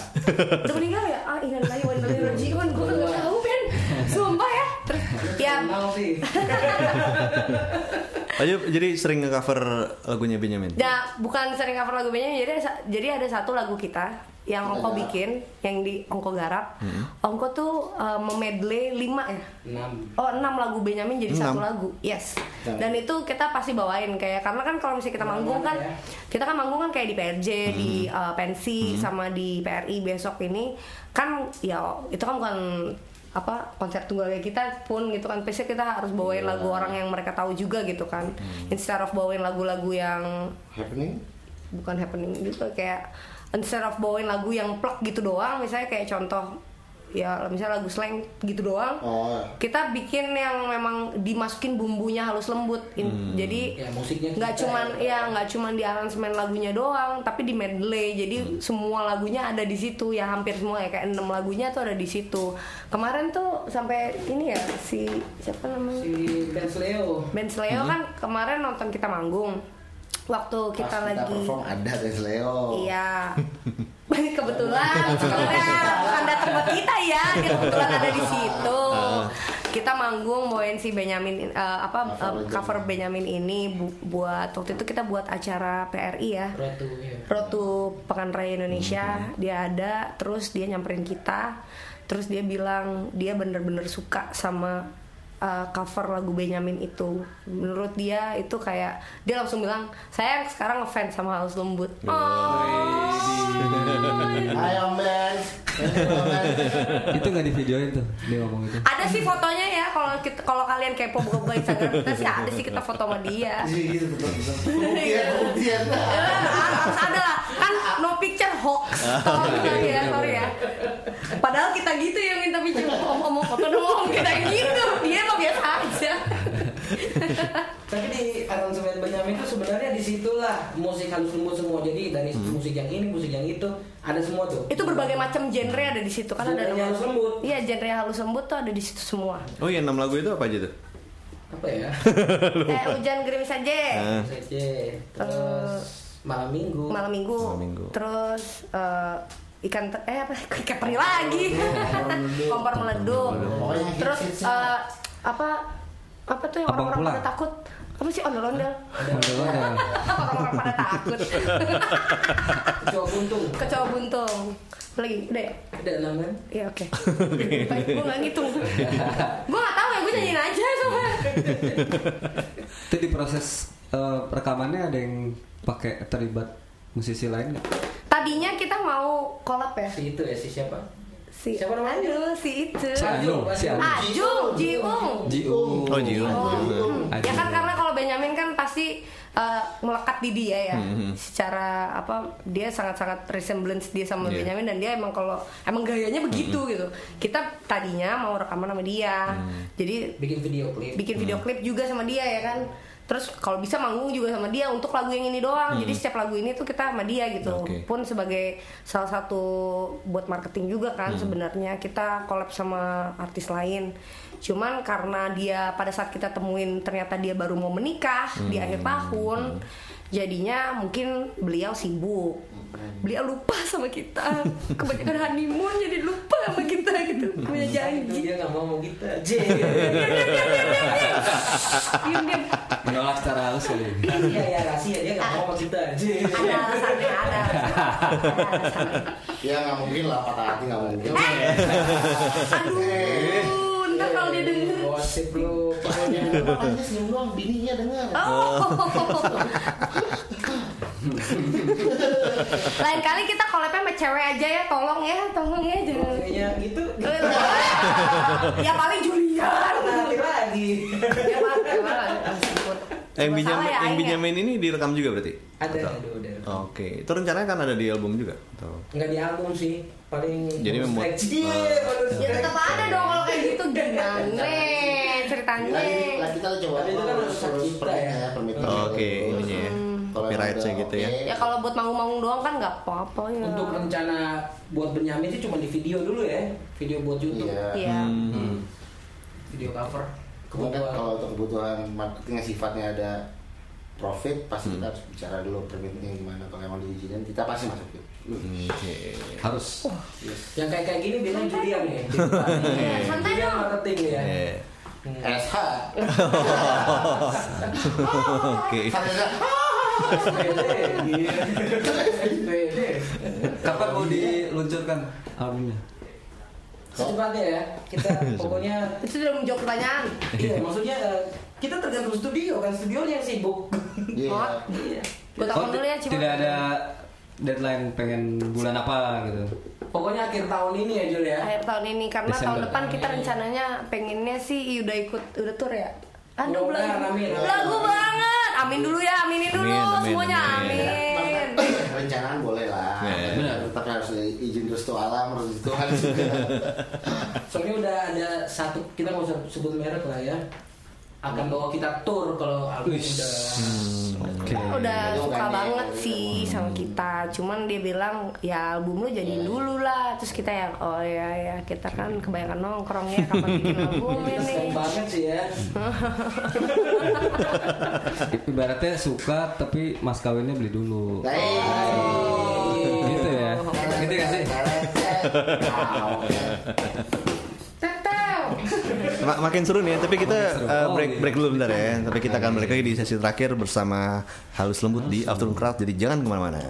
Udah meninggal ya? Ah, ingat lagi wanita rajiun, gue nggak tahu Ben. Sumpah ya. Terus ya. <laughs> Aja jadi sering nge-cover lagunya Benjamin. Nah, bukan sering cover lagu Benyamin, jadi jadi ada satu lagu kita yang Ongko bikin, yang di Ongko garap. Ongko tuh uh, memedley 5 ya. Enam. Oh, 6 lagu Benyamin jadi satu Enam. lagu. Yes. Ya. Dan itu kita pasti bawain kayak karena kan kalau misalnya kita manggung kan ya. kita kan manggung kan kayak di PRJ, di uh, Pensi sama di PRI besok ini kan ya itu kan bukan apa konser tunggalnya kita pun gitu kan. Pasti kita harus bawain lagu orang yang mereka tahu juga gitu kan. Instead of bawain lagu-lagu yang happening? Bukan happening gitu kayak instead of bawain lagu yang plek gitu doang misalnya kayak contoh ya misalnya lagu slang gitu doang. Oh. Kita bikin yang memang dimasukin bumbunya halus lembut. In- jadi Ya, musiknya nggak kita cuman ya. ya nggak cuman di aransemen lagunya doang tapi di medley. Jadi semua lagunya ada di situ. Ya hampir semua ya kayak enam lagunya tuh ada di situ. Kemarin tuh sampai ini ya si siapa namanya? Si Ben Leo. Ben Sleo kan kemarin nonton kita manggung. Waktu kita Pas kita lagi perform ada guys Leo. Iya. <laughs> <laughs> kebetulan <laughs> sebenarnya bukan datang buat kita ya, dia kebetulan ada di situ. Kita manggung bawain si Benyamin eh, apa Cover eh, cover Benyamin ini bu- buat waktu itu kita buat acara PRI ya. Rotu ya. Road to Pekan Raya Indonesia dia ada terus dia nyamperin kita terus dia bilang dia bener-bener suka sama uh, cover lagu Benyamin itu. Menurut dia itu kayak dia langsung bilang saya sekarang ngefans sama Halus Lembut. Oh. Ayo Ben itu nggak di videoin tuh dia ngomong itu. ada sih fotonya ya kalau kita- kalau kalian kepo buka-buka Instagram. Kita sih ada sih kita foto sama dia. Iya gitu betul betul. Pembuktian pembuktian Ya, harus ada lah. Kan no picture hoax. Tolong ya sorry ya. Padahal kita gitu yang minta om om foto dong om kita gitu dia mah biasa aja <laughs> Tapi di aransemen Benyamin itu sebenarnya di situlah musik halus lembut semua. Jadi dari musik yang ini, musik yang itu ada semua tuh. itu berbagai macam genre ada di situ kan ada halus lembut. iya genre halus lembut tuh ada di situ semua Oh iya, enam lagu itu apa aja tuh? Apa ya? <laughs> kayak hujan gerimis aja Ah. CC, terus malam minggu. malam minggu, Malam minggu. terus eh, ikan eh apa ikan teri lagi <laughs> kompor meleduk terus hits-hitsnya. Apa apa tuh yang orang-orang pada takut apa sih ondel-ondel Ondel-ondel. <laughs> orang-orang pada takut <laughs> Kecoa buntung. kecoa buntung lagi udah ya kan? Iya oke. <laughs> Baik, gue gak ngitung. gue gak tahu ya, gue nyanyiin aja soalnya. Itu di proses eh, rekamannya ada yang pakai terlibat musisi lain nggak? Tadinya kita mau collab ya. Si itu ya si siapa? Si, Siapa namanya? Aduh, si itu. Si Anu, si Anu. Ajung, Jiung. Jiung. Oh, Jiung. Oh. Aduh. Ya kan karena kalau Benyamin kan pasti uh, melekat di dia ya. Hmm. Secara apa dia sangat-sangat resemblance dia sama Iya. Benyamin dan dia emang kalau emang gayanya begitu Hmm. gitu. Kita tadinya mau rekaman sama dia. Jadi Bikin video klip. bikin video klip juga sama dia ya kan terus kalau bisa manggung juga sama dia untuk lagu yang ini doang. Jadi setiap lagu ini tuh kita sama dia gitu. Oke. pun sebagai salah satu buat marketing juga kan sebenarnya kita collab sama artis lain. Cuman karena dia pada saat kita temuin ternyata dia baru mau menikah di akhir tahun jadinya mungkin beliau sibuk beliau lupa sama kita kebanyakan honeymoon jadi lupa sama kita gitu punya Itu janji dia nggak mau kita. <laughs> J. Diam, diam. Menolak secara halus kali ini. Iya ya rahasia dia nggak mau sama kita. J. ada alasannya ada Ada alasannya. Ya nggak mungkin lah patah hati nggak mungkin. aduh ntar kalau dia denger Gosip lu. Pokoknya senyum doang bininya dengar. oh lain kali kita collabnya sama cewek aja ya tolong ya tolong ya jangan Kayaknya gitu. ya paling Julian Nanti lagi. ya paling ya. Eh, yang Benjamin, ya, yang ya. Benjamin ini direkam juga berarti? Ada, ada, udah. Oke, itu rencananya kan ada di album juga? Atau? Nggak di album sih. Paling. Jadi membuat- bonus ya tetap ada dong kalau kayak gitu gimana ceritanya Lagi, lagi kita coba itu kan harus kita ya. ya Oke, ininya ya. Copyrightnya gitu ya. Ya kalau buat manggung-manggung doang kan nggak apa-apa ya. Untuk rencana buat Benyamin sih cuma di video dulu ya, video buat YouTube, Iya. Iya. Hmm. video cover. Kemudian kalau untuk kebutuhan marketing yang sifatnya ada profit pasti Hmm. kita harus bicara dulu permitnya gimana kalau emang diizinin kita pasti masukin. Oke. Harus. yang kayak kayak gini bilang Julian nih. <laughs> Iya, santai Julian dong. marketing ya. Eh, SH. <laughs> <laughs> Oke. SPD. Kapan mau diluncurkan albumnya? Secepatnya ya, kita <laughs> pokoknya Itu sudah menjawab pertanyaan. iya maksudnya eh, kita tergantung studio kan studionya yang sibuk. Iya. Oh, iya. Gue Oh, dulu ya, Cima. Tidak ada deadline pengen bulan apa gitu. Pokoknya akhir tahun ini ya Jul ya. akhir tahun ini karena Desember. tahun depan kita rencananya pengennya sih udah ikut udah tour ya. Aduh, belagu, belagu banget. Amin dulu ya, aminin dulu Amin, amin, semuanya, amin. amin. rencanaan boleh lah Iya. Benar. tapi harus izin restu alam restu Tuhan juga <laughs> Soalnya udah ada satu kita nggak usah sebut merek lah ya. Akan bawa kita tour kalau album udah Oke. Udah Itu suka ya. banget sih sama kita. Cuman dia bilang ya album lu jadiin dulu lah. Terus kita yang oh ya ya kita kan kebanyakan nongkrong ya kapan bikin <laughs> album ini. sayang banget sih ya. <laughs> Ibaratnya suka tapi mas kawinnya beli dulu. Baik. Gitu ya. Gitu gak sih? <laughs> Tetel. Ma- makin seru nih, tapi kita uh, break iya. break dulu bentar ya. Tapi kita akan balik lagi di sesi terakhir bersama Halus Lembut di Afternoon Crowd. Jadi jangan ke mana-mana.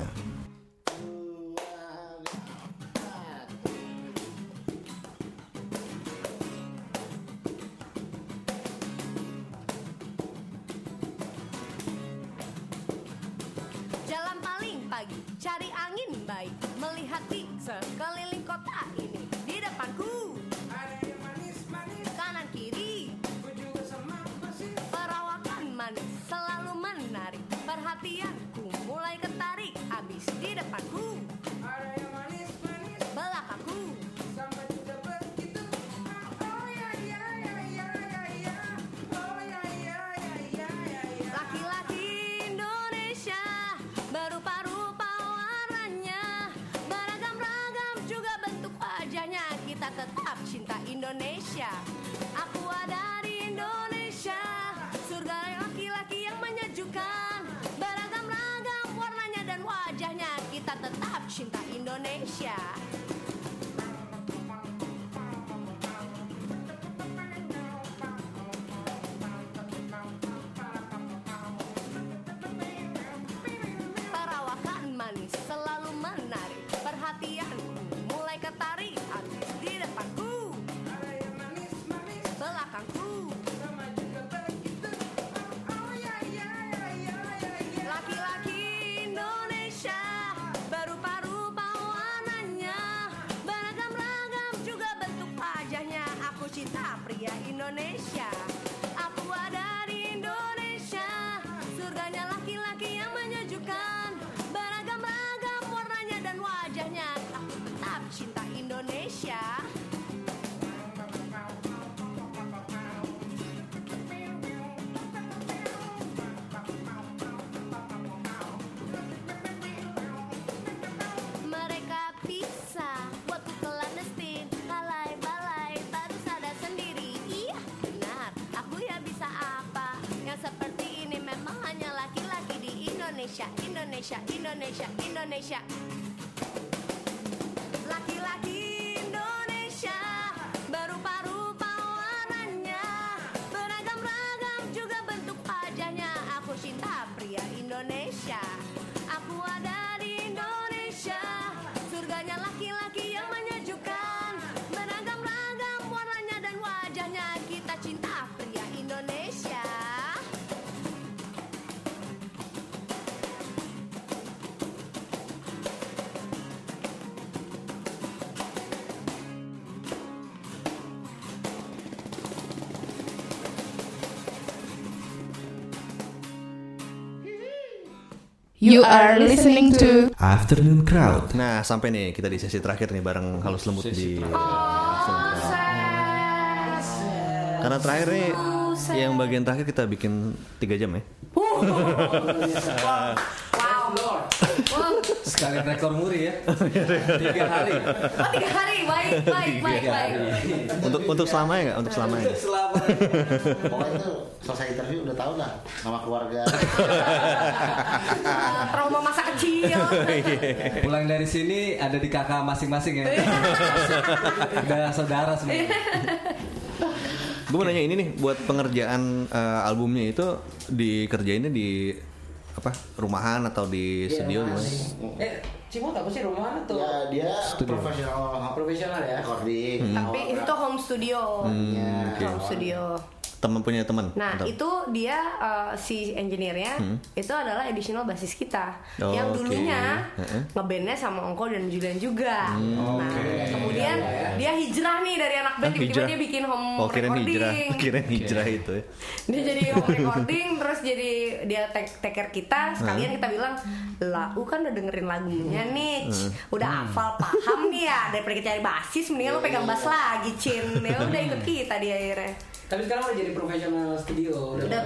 Indonesia, Indonesia, Indonesia You are listening to Afternoon Crowd. Nah, sampai nih kita di sesi terakhir nih bareng Halus Lembut di Oh, Afternoon Crowd. Karena terakhir nih yang bagian terakhir kita bikin tiga jam ya. <laughs> Om. Sekalian rekor muri ya. Tiga hari. Oh tiga hari, baik, baik, baik, baik. Untuk untuk selamanya nggak? Untuk selamanya. Pokoknya itu selesai interview udah tahu lah nama keluarga. Ah, <laughs> trauma masa kecil. pulang dari sini ada di kakak masing-masing ya. Udah saudara semua. Gue mau nanya ini nih, buat pengerjaan eh, albumnya itu dikerjainnya di apa rumahan atau di Iya, studio gimana? sih. Eh, Cimot apa sih rumahan atau ya dia Studio. profesional profesional ya? recording. Tapi itu home studio. Hmm, oke. Home studio. Teman punya teman. Nah atau- itu dia eh, si engineer-nya itu adalah additional basis kita. Oh, yang dulunya Heeh. ngebandnya sama Ongko dan Julian juga. Nah Oke. kemudian dia hijrah nih dari anak band Ah, tiba-tiba dia bikin home Oh kirain recording. hijrah, <laughs> kirain hijrah itu ya. Dia jadi home recording terus jadi dia take, take care kita. Sekalian kita bilang lah, u kan udah dengerin lagunya nih, udah hafal paham nih ya daripada kita cari basis mendingan lu pegang bass lagi Cin. Ya udah ikut kita dia akhirnya Tapi sekarang udah jadi profesional studio. udah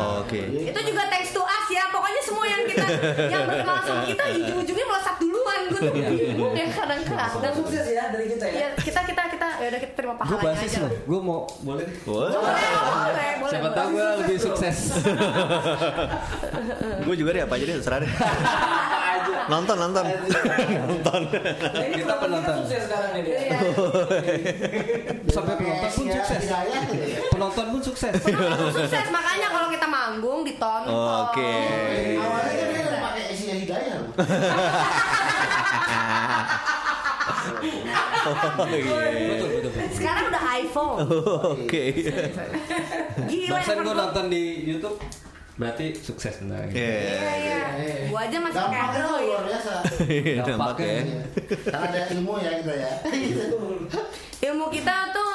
Oh, Oke. itu juga thanks to us ya pokoknya semua yang kita yang berkenalan sama kita ujung-ujungnya melesat duluan gue tuh bingung ya kadang-kadang Dan sukses ya dari kita ya. ya kita kita kita ya udah kita terima Gue pahalanya basis aja loh. Gue mau boleh. Wah, boleh boleh boleh Siapa tahu gue lebih sukses. <laughs> gue juga deh apa aja deh terserah deh. nonton nonton nonton. Nah, Kita penonton sukses sekarang ini dia. Iya. Sampai penonton pun sukses. Penonton pun sukses. Penonton sukses makanya kalau kita manggung ditonton Oke. Awalnya kan udah pakai isinya hidayah loh. Oh, iya. Betul betul. betul. sekarang udah iPhone Oke. gila Barusan gue nonton di YouTube. Berarti sukses benar. Iya. Iya, iya. Gua aja masih pakai itu Android. luar biasa. Dampak ya. Iya. Karena ada ilmu ya kita ya. Ilmu kita tuh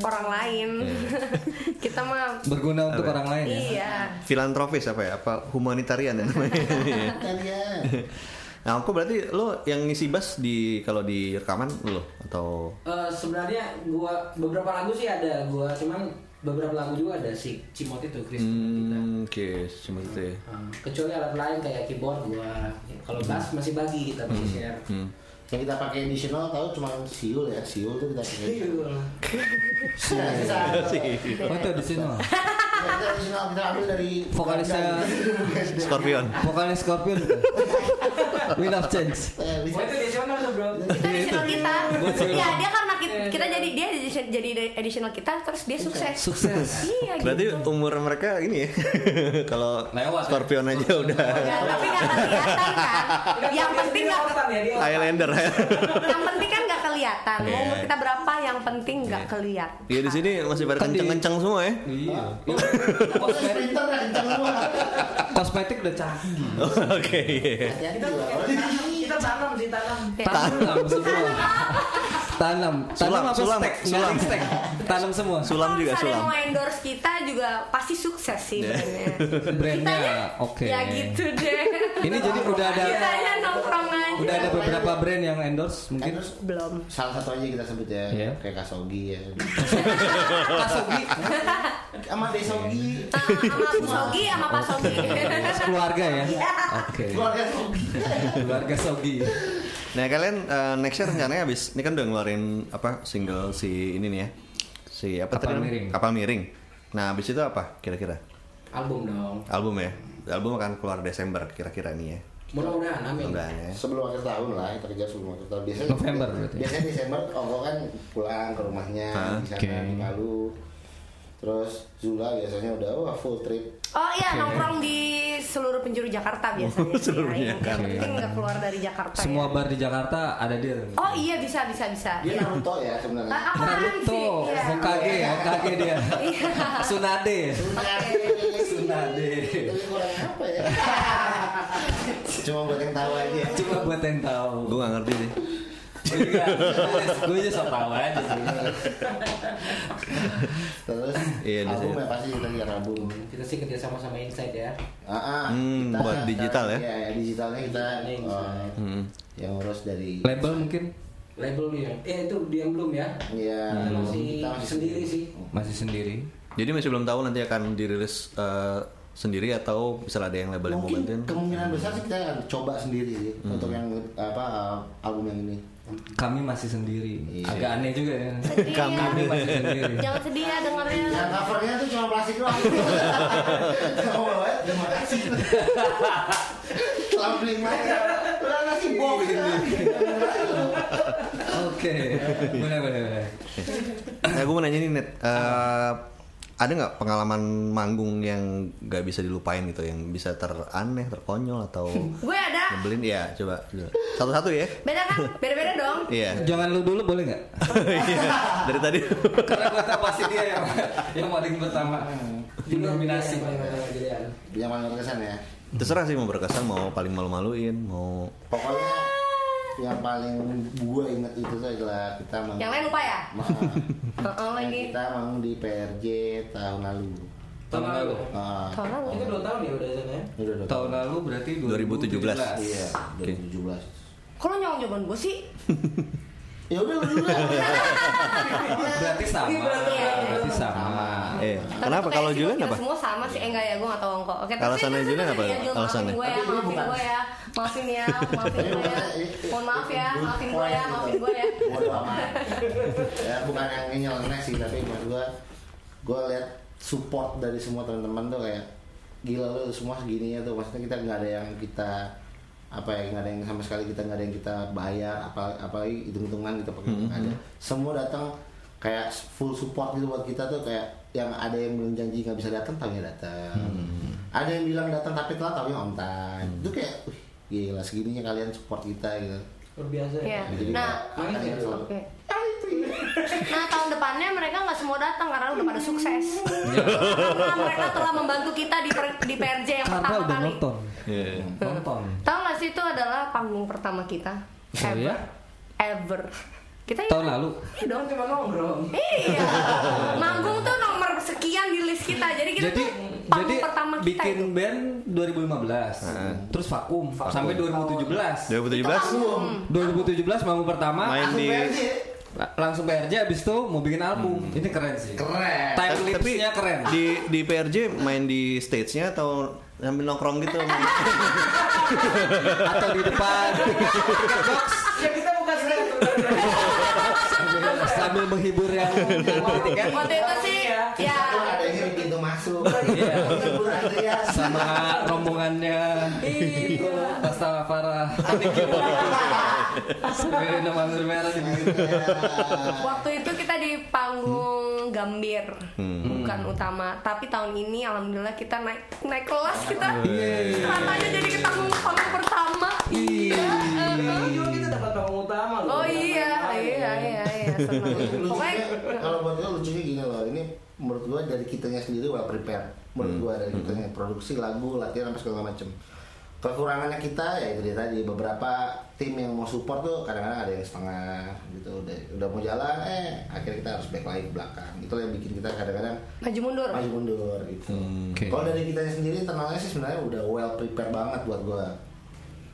orang lain. <laughs> kita mah Berguna untuk orang lain ya. iya. Filantropis apa ya? Apa humanitarian ya namanya? Kalian. <laughs> Nah, aku berarti lo yang ngisi bass di kalau di rekaman lo atau Eh, sebenarnya gua beberapa lagu sih ada gua cuman beberapa lagu juga ada si Cimot itu Chris kita. Hmm, oke, cuma itu ya. Hmm, kecuali alat lain kayak keyboard gua kalau bass masih bagi kita masih share Hmm. Yang kita pakai additional tahu cuma siul ya. Siul tuh kita pakai. Iya. Sisa, sisa. Oh itu di sini. Kita additional kita ambil dari Vokalisnya- <laughs> Scorpion. Vokalis Scorpion. <laughs> Wind of Change. Oh itu additional tuh bro Itu additional kita. Iya, dia karena kita, kita jadi dia jadi additional kita terus dia sukses. Sukses. Iya Berarti gitu. umur mereka ini ya. <laughs> kalau ya? Scorpion aja udah Ya, tapi nggak kelihatan kan. <laughs> Yang penting nggak ya dia Highlander ya. yang penting kan nggak kelihatan. Mau umur Iya. kita berapa yang penting nggak kelihatan. Iya di sini masih pada kenceng-kenceng semua ya. Iya. Dah kencang semua. Kosmetik udah canggih. <laughs> Oke, iya. Kita tanam sih tanam Tanam semua. Tanam. Tanam Sulam, apa sulam, stek? sulam. Stek. Tanam semua. Sulam juga Kalau sulam. mau endorse kita juga pasti sukses sih Iya. <laughs> brandnya. Brandnya oke. Ya gitu deh. Ini jadi udah ada Kitanya nongkrong aja. udah ada beberapa brand yang endorse mungkin. terus Belum. salah satu aja kita sebut ya Iya. kayak Kasogi ya <laughs> Kasogi sama Desogi Ah, sama Sogi sama Pak Sogi. <laughs> keluarga ya. Oke. keluarga Sogi Keluarga Sogi. Nah kalian eh, next year rencananya habis ini kan udah ngeluarin apa single si ini nih ya si apa Kapal tadi? Miring. Kapal miring. Nah habis itu apa kira-kira album dong album ya? Album akan keluar Desember kira-kira nih ya. mudah-mudahan amin Mudah ya. sebelum akhir tahun lah kita kejar sebelum akhir tahun biasanya November berarti. biasanya Desember Ongko kan pulang ke rumahnya Ah, di sana oke. di Palu terus Zula biasanya udah wah full trip Oh iya nongkrong di seluruh penjuru Jakarta biasanya. <laughs> sih. seluruh Jakarta. penting nggak keluar dari Jakarta. Semua ya. bar di Jakarta ada dia. Oh iya bisa bisa bisa. dia Naruto ya sebenarnya Ah, apaan Naruto? Iya. Hokage, Hokage dia. Iya. Tapi kurang apa ya <laughs> cuma buat yang tahu aja Cuma buat yang tahu. Gue gak ngerti sih. Gue aja sok tahu aja sih. terus Iya, di album sini. ya pasti kita kejar album kita sih kerja sama sama Insight ya Ah, ah, Hmm, buat digital ya? Iya, ya, digitalnya kita Ini Insight. Hmm. yang ngurus dari Label mungkin label dia eh itu dia belum ya Iya, masih kita masih sendiri sih masih sendiri. Jadi masih belum tahu nanti akan dirilis eh, sendiri atau misalnya ada yang label yang mau Mungkin bantuin? kemungkinan besar sih kita akan coba sendiri sih Hmm. untuk yang apa uh, album yang ini. Kami masih sendiri. Iya. Agak aneh juga ya. Sedih Kami Kami ya. masih sendiri. <laughs> Jangan sedih ya dengarnya. Yang covernya tuh cuma plastik doang. <laughs> Kamu bawa ya? terima kasih. Main. Udah ngasih box ini. Oke. Boleh boleh boleh. Nah, gue mau nanya nih net, Eh, ada nggak pengalaman manggung yang nggak bisa dilupain gitu, yang bisa teraneh, terkonyol atau <laughs> Gue ada. nyebelin? Ya, coba coba. satu-satu ya. Beda kan? Beda-beda dong. Iya. Jangan lu dulu boleh nggak? <laughs> Iya. Dari tadi. Karena gue tahu pasti dia yang yang paling pertama dinominasi. Yang paling berkesan ya. Terserah sih mau berkesan, mau paling malu-maluin, mau Pokoknya yang paling gue inget itu adalah kita manggung. Yang lain lupa ya? Heeh, <laughs> yang lagi. kita manggung di PRJ tahun lalu. Tahun lalu. Ah, Tahun lalu. Itu dua tahun ya udah sana ya. udah dua Tahun lalu berarti 2017. Iya, Oke. 2017. Kalau nyolong jawaban gue sih, Ya udah lu dulu. <laughs> Berarti sama. Iya. Berarti sama. Eh Tapi kenapa kalau Julian kita apa? Semua sama sih, eh enggak ya, gue gak tau kok. Oke, tapi Alasannya itu- Julian apa ya, Jul, alasannya? Maafin gue ya, maafin bukan. gue ya, maafin ya, maafin gue ya. Mohon maaf ya, maafin gue ya, maafin gue ya. Amat. ya bukan yang nyeleneh sih tapi menurut gua gua lihat support dari semua teman-teman tuh kayak gila lu semua segininya tuh maksudnya kita nggak ada yang kita apa ya nggak ada yang sama sekali kita nggak ada yang kita bayar apa apalagi hitung-hitungan gitu pakai nggak ada semua datang kayak full support gitu buat kita tuh kayak yang ada yang bilang janji nggak bisa datang tahunya datang ada yang bilang datang tapi telat tahunya on time itu kayak wih, gila segininya kalian support kita gitu Luar biasa ya. Iya. Jadi Nah, kayak- nangis ya? selalu- Oke. <laughs> Nah tahun depannya mereka nggak semua datang karena udah pada sukses. <laughs> Iya. karena mereka telah membantu kita di, per- di PRJ yang Karena pertama udah kali. nonton. Iya. Nonton. Tahu nggak sih itu adalah panggung pertama kita? Oh, Ever. ya? Ever. Kita Tahun lalu. Iya dong. Cuma nongkrong. Iya. <laughs> Manggung tuh nomor sekian di list kita. Jadi kita Jadi tuh panggung jadi pertama kita bikin itu. band 2015. Terus vakum, sampai 2017. 2017 2017 manggung pertama main di la- langsung PRJ abis itu mau bikin album. Ini keren sih. keren Time tapi lapse-nya keren. di di PRJ main di stage-nya atau sambil nongkrong gitu <laughs> Atau di depan box Ya kita bukan sering sambil, menghibur yang <laughs> mau tiket Waktu itu sih, ya. Itu adanya di pintu masuk Iya. Sama rombongannya itu Pasta Farah merah Waktu itu kita di panggung Gambir, Hmm. bukan utama. Tapi tahun ini alhamdulillah kita naik naik kelas kita. Iya. Katanya jadi ke panggung pertama. Iya. Ini juga kita dapat panggung utama loh. Oh iya, iya, <laughs> Pokoknya kalau buat gue lucunya gini loh ini menurut gue dari kitanya sendiri well prepare menurut gue dari kitanya produksi lagu latihan apa segala macem kekurangannya kita ya itu dia tadi beberapa tim yang mau support tuh kadang-kadang ada yang setengah gitu udah udah mau jalan eh akhirnya kita harus back lagi ke belakang itu yang bikin kita kadang-kadang maju mundur. maju mundur gitu. Oke. Kalau dari kitanya sendiri internalnya sih sebenarnya udah well prepare banget buat gua.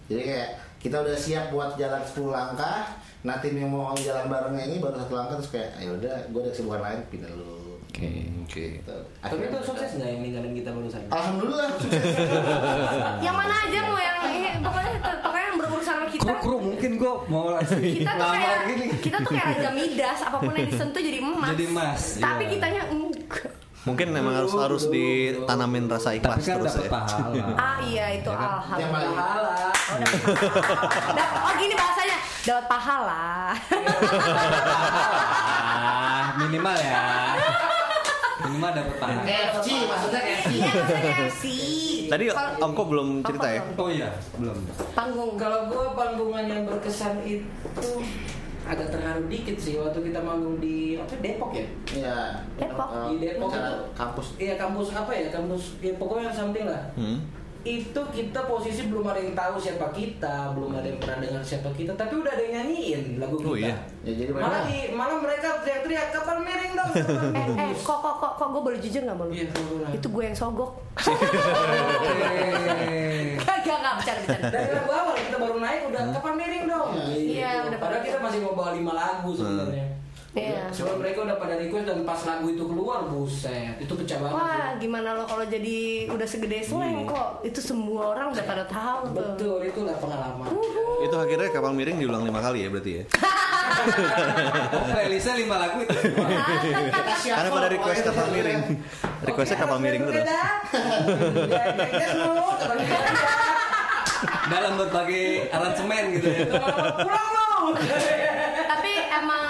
Jadi kayak kita udah siap buat jalan 10 langkah. Nah tim yang mau jalan barengnya ini baru satu langkah terus kayak ayo udah gua ada kesibukan lain pindah dulu. oke oke Gitu. Tapi itu sukses nggak yang ninggalin kita barusan? Alhamdulillah sukses. <laughs> Yang mana aja mau yang ini pokoknya pokoknya yang berurusan sama kita. kru kru mungkin gue mau langsung Kita tuh kayak gini kita tuh kayak raja midas, apa pun yang disentuh jadi emas. Jadi emas, Tapi iya. kitanya enggak. Mungkin memang harus harus ditanamin rasa ikhlas tapi kan terus dapat ya pahala <laughs> Ah iya itu Yang alhamdulillah. paling Pahala. Oh, dapat pahala. Dapat- oh gini bahasanya, dapat pahala. ah minimal ya minimal dapat pahala KFC maksudnya KFC. Iya maksudnya FC. tadi Om kok belum cerita ya oh iya belum Panggung. Kalau gue panggungan yang berkesan itu agak terharu dikit sih waktu kita manggung di apa Depok ya? Iya. Depok. Di Depok itu. kampus. Iya kampus apa ya? Kampus ya pokoknya something lah. hmm? Itu kita posisi belum ada yang tahu siapa kita, belum ada yang pernah dengar siapa kita, tapi udah ada yang nyanyiin lagu kita. Oh, iya. Ya jadi Malah di, malah mereka teriak-teriak kapan miring dong. <laughs> Eh, miring?" eh, kok, kok, kok, kok gue boleh jujur gak malu? Iya. Itu gue yang sogok. Eh, Gak, gak, gak, bercanda, bercanda. Dari lagu awal kita baru naik udah kapan miring dong. Iya, udah Padahal pada- kita masih mau bawa lima lagu sebenarnya. Iya. Soalnya mereka udah pada request dan pas lagu itu keluar, buset, itu pecah banget. Wah, gimana lo kalau jadi udah segede slang kok? Itu semua orang udah pada tahu tuh. Betul, itulah pengalaman. Itu akhirnya kapal miring diulang lima kali ya berarti ya. <laughs> Oh, playlistnya lima lagu itu. <laughs> Karena pada request kapal miring. Requestnya kapal miring terus. Dalam berbagai aransemen gitu ya. Pulang lo. <laughs> Tapi emang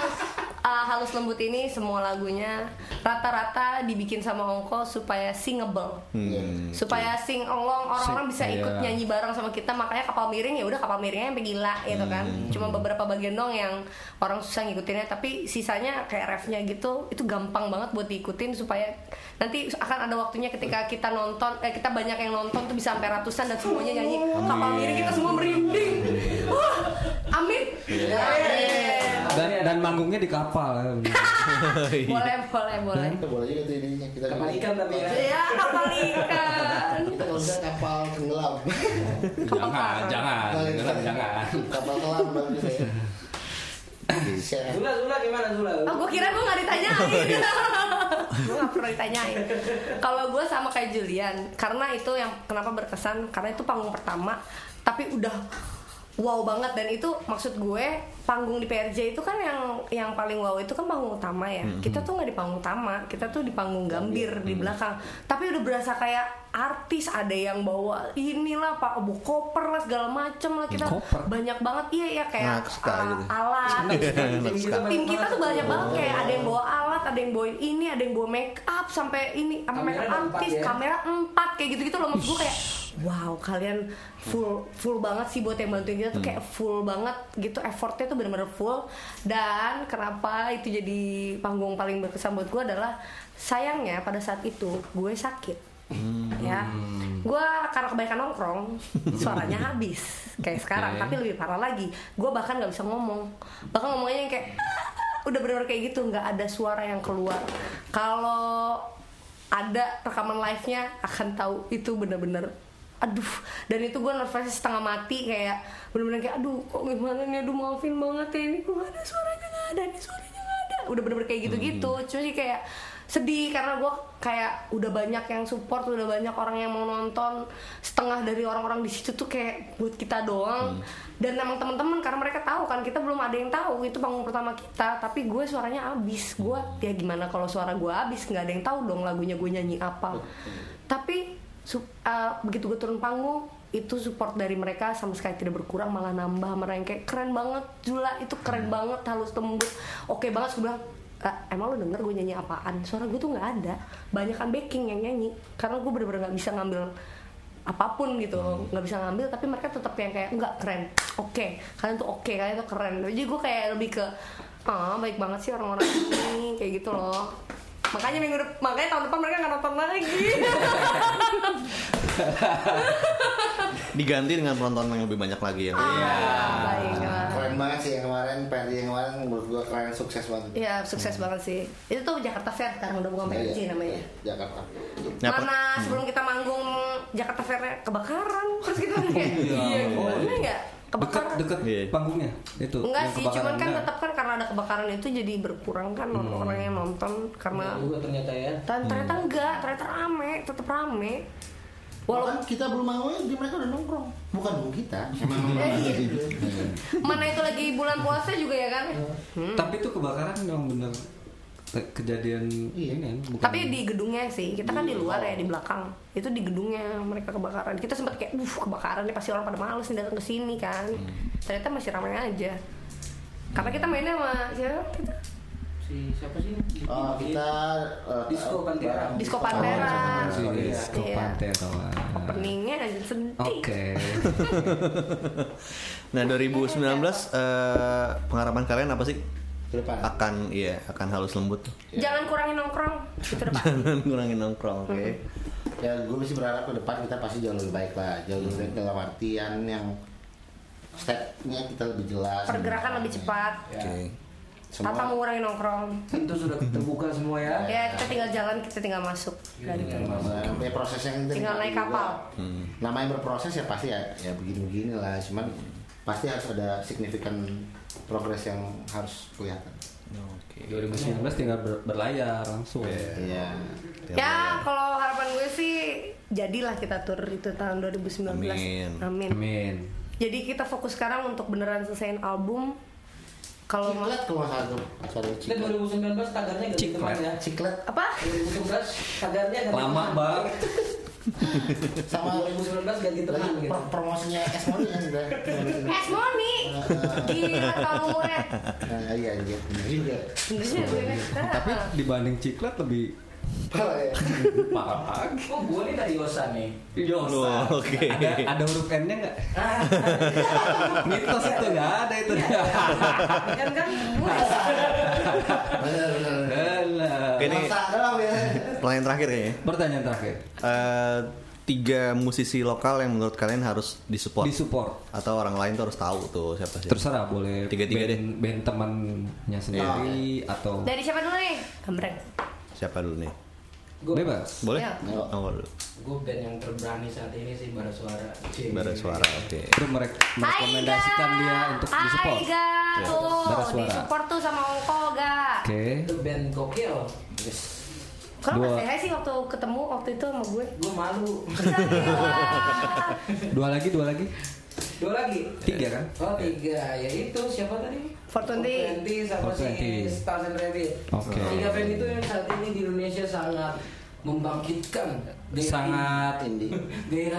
uh, halus lembut ini semua lagunya rata-rata dibikin sama Ongko supaya singable. Hmm. supaya sing olong orang-orang bisa ikut iya. nyanyi bareng sama kita makanya kapal miring ya udah kapal miringnya sampai gila gitu kan cuma beberapa bagian dong yang orang susah ngikutinnya tapi sisanya kayak refnya gitu itu gampang banget buat diikutin supaya nanti akan ada waktunya ketika kita nonton eh kita banyak yang nonton tuh bisa sampai ratusan dan semuanya nyanyi kapal miring kita semua merinding wah amin Amin. Dan dan manggungnya di kapal. <laughs> boleh boleh boleh Kita boleh juga tuh ininya kita Kapal ikan tapi ya. ya kapal ikan Kita kalau bisa kapal tenggelam. Jangan, jangan, jangan, jangan. kapal kelam bagus ya. <coughs> Zula, Zula gimana Zula? Oh, gue kira gue gak ditanyain. <laughs> gue gak perlu ditanyain. Kalau gue sama kayak Julian, karena itu yang kenapa berkesan, karena itu panggung pertama, tapi udah wow banget dan itu maksud gue panggung di PRJ itu kan yang yang paling wow itu kan panggung utama ya. Kita tuh nggak di panggung utama, kita tuh di panggung gambir di belakang. Tapi udah berasa kayak artis, ada yang bawa inilah pak bawa koper lah segala macem lah kita Koper? banyak banget iya ya kayak uh, gitu. alat Nakska. tim kita tuh banyak banget kayak ada yang bawa alat ada yang bawain ini ada yang bawa make up sampai ini sama Kamera make artis ya? kamera empat kayak gitu gitu loh maksud gue kayak wow kalian full full banget sih buat yang bantuin kita tuh kayak full banget gitu effortnya tuh bener-bener full. Dan kenapa itu jadi panggung paling berkesan buat gue adalah sayangnya pada saat itu gue sakit. Ya gue karena kebanyakan nongkrong suaranya habis kayak sekarang tapi lebih parah lagi gue bahkan nggak bisa ngomong. Bahkan ngomongnya yang kayak "Ah," <laughs> udah bener-bener kayak gitu nggak ada suara yang keluar. Kalau ada rekaman live nya akan tahu itu bener-bener aduh dan itu gue nervous setengah mati kayak bener-bener kayak aduh kok gimana nih? Aduh maafin banget ya ini kok ada suaranya nggak ada nih suaranya nggak ada. Udah bener-bener kayak gitu-gitu. Cuma sih kayak sedih karena gue kayak udah banyak yang support udah banyak orang yang mau nonton. Setengah dari orang-orang di situ tuh kayak buat kita doang. Dan emang teman-teman karena mereka tahu kan kita belum ada yang tahu itu panggung pertama kita. Tapi gue suaranya abis. Gue ya gimana kalau suara gue abis? Nggak ada yang tahu dong lagunya gue nyanyi apa. Tapi uh, begitu gue turun panggung itu support dari mereka sama sekali tidak berkurang malah nambah mereka yang kayak keren banget Jula itu keren banget halus tembus. Oke banget gue bilang "Ah, emang lu denger gue nyanyi apaan? Suara gue tuh nggak ada. Banyak kan backing yang nyanyi karena gue bener-bener nggak bisa ngambil apa pun gitu. Nggak bisa ngambil tapi mereka tetap yang kayak nggak keren. Oke kalian tuh oke kalian tuh keren. Jadi gue kayak lebih ke ah baik banget sih orang-orang ini kayak gitu loh makanya minggu depan makanya tahun depan mereka nggak nonton lagi <laughs> Diganti dengan penonton yang lebih banyak lagi ya. Ah, baik lah. Keren banget sih yang kemarin, PRJ yang kemarin menurut gua keren sukses banget. Iya sukses banget sih. Itu tuh Jakarta Fair sekarang udah bukan PRJ Iya, namanya. Jakarta. Nah, Mana sebelum kita manggung Jakarta Fair kebakaran terus kita <laughs> kayak iya gimana ya Deket kebakaran. deket Iya. panggungnya itu. Enggak sih, kebakaran. cuman kan tetap kan karena ada kebakaran itu jadi berkurang kan orang-orang yang nonton karena Nah, juga ternyata ya. dan ternyata enggak, ternyata rame, tetap rame. Walaupun kita belum manggung di mereka udah nongkrong. Bukan dong kita. <laughs> Iya. mana itu lagi bulan puasa juga ya kan? Hmm. Tapi itu kebakaran memang bener kejadian Iya. ini kan, bukan. Tapi di gedungnya sih, kita kan di luar ya di belakang. Itu di gedungnya mereka kebakaran. Kita sempat kayak, uh kebakaran nih pasti orang pada males nih datang ke sini kan. Ternyata masih ramai aja. Karena kita mainnya sama siapa? Kita? Si siapa sih? Oh, kita eh, Disco Pantera. Disco Pantera. Si Oh, iya. Disco Iya. Pantera. Openingnya aja sedih. Oke. <laughs> Nah 2019 eh, pengaraman kalian apa sih? Depan. Akan iya akan halus lembut. Jangan kurangin nongkrong. Itu depan. <laughs> Jangan kurangin nongkrong, oke. Ya gue masih berharap ke depan kita pasti jauh lebih baik lah. Jauh lebih baik dalam artian yang stepnya kita lebih jelas. Pergerakan lebih cepat. Oke. Semua Tata mengurangi nongkrong. Pintu sudah terbuka semua ya. Ya kita tinggal jalan, kita tinggal masuk. Dari itu. Nah, proses yang kita Tinggal naik kapal. juga. Namanya berproses ya pasti ya, ya begini-begini lah. Cuman pasti harus ada signifikan progres yang harus kelihatan. Oke. 2019 tinggal ber- berlayar langsung. Iya. Ya, kalau harapan gue sih jadilah kita tur itu tahun 2019. Amin. Amin. Amin. Jadi kita fokus sekarang untuk beneran selesaiin album. Kalau mau nggak salah tuh acara ciklet. 2019 tagarnya ganti Ciklet. ya. Ciklet apa? 2019 tagarnya ganti Lama banget. <laughs> <laughs> sama 2019 ganti teman lagi gitu. pro- promosinya es money kan juga. Es Money. Gila tahun umurnya. Nah, iya iya benar juga. Bener sih, bener. Tapi dibanding ciklet lebih Parah ya. parah. Oh, gue nih dari Yosan nih. Yosa. Oh, oke. Ada, ada huruf N-nya nggak? <laughs> Mitos itu nggak ada itu. kan kan Benar benar. Ini ya. pertanyaan terakhir kayaknya. Pertanyaan terakhir. Eh, tiga musisi lokal yang menurut kalian harus disupport Disupport. atau orang lain tuh harus tahu tuh siapa sih? Terserah boleh Tiga-tiga band, deh. band temannya sendiri atau Dari siapa dulu nih? Gambreng. Siapa dulu nih? gue bebas. Boleh? Ya. Oh, dulu. gue band yang terberani saat ini sih Bara Suara. Bara suara, oke. Terus merek- merekomendasikan Aiga. dia untuk disupport. Aiga tuh, Bara suara. disupport tuh sama Ongko ga. Oke. Itu band gokil. Kalau Dua. sehat sih waktu ketemu waktu itu sama gue. Gue malu. <laughs> Dua lagi, dua lagi. Dua lagi. Tiga kan? Oh tiga, ya itu siapa tadi? 420. 420 sama si 420. Stars and Rabbit. Oke. Tiga band itu yang saat ini di Indonesia sangat membangkitkan gairah Sangat gairah <laughs> indie.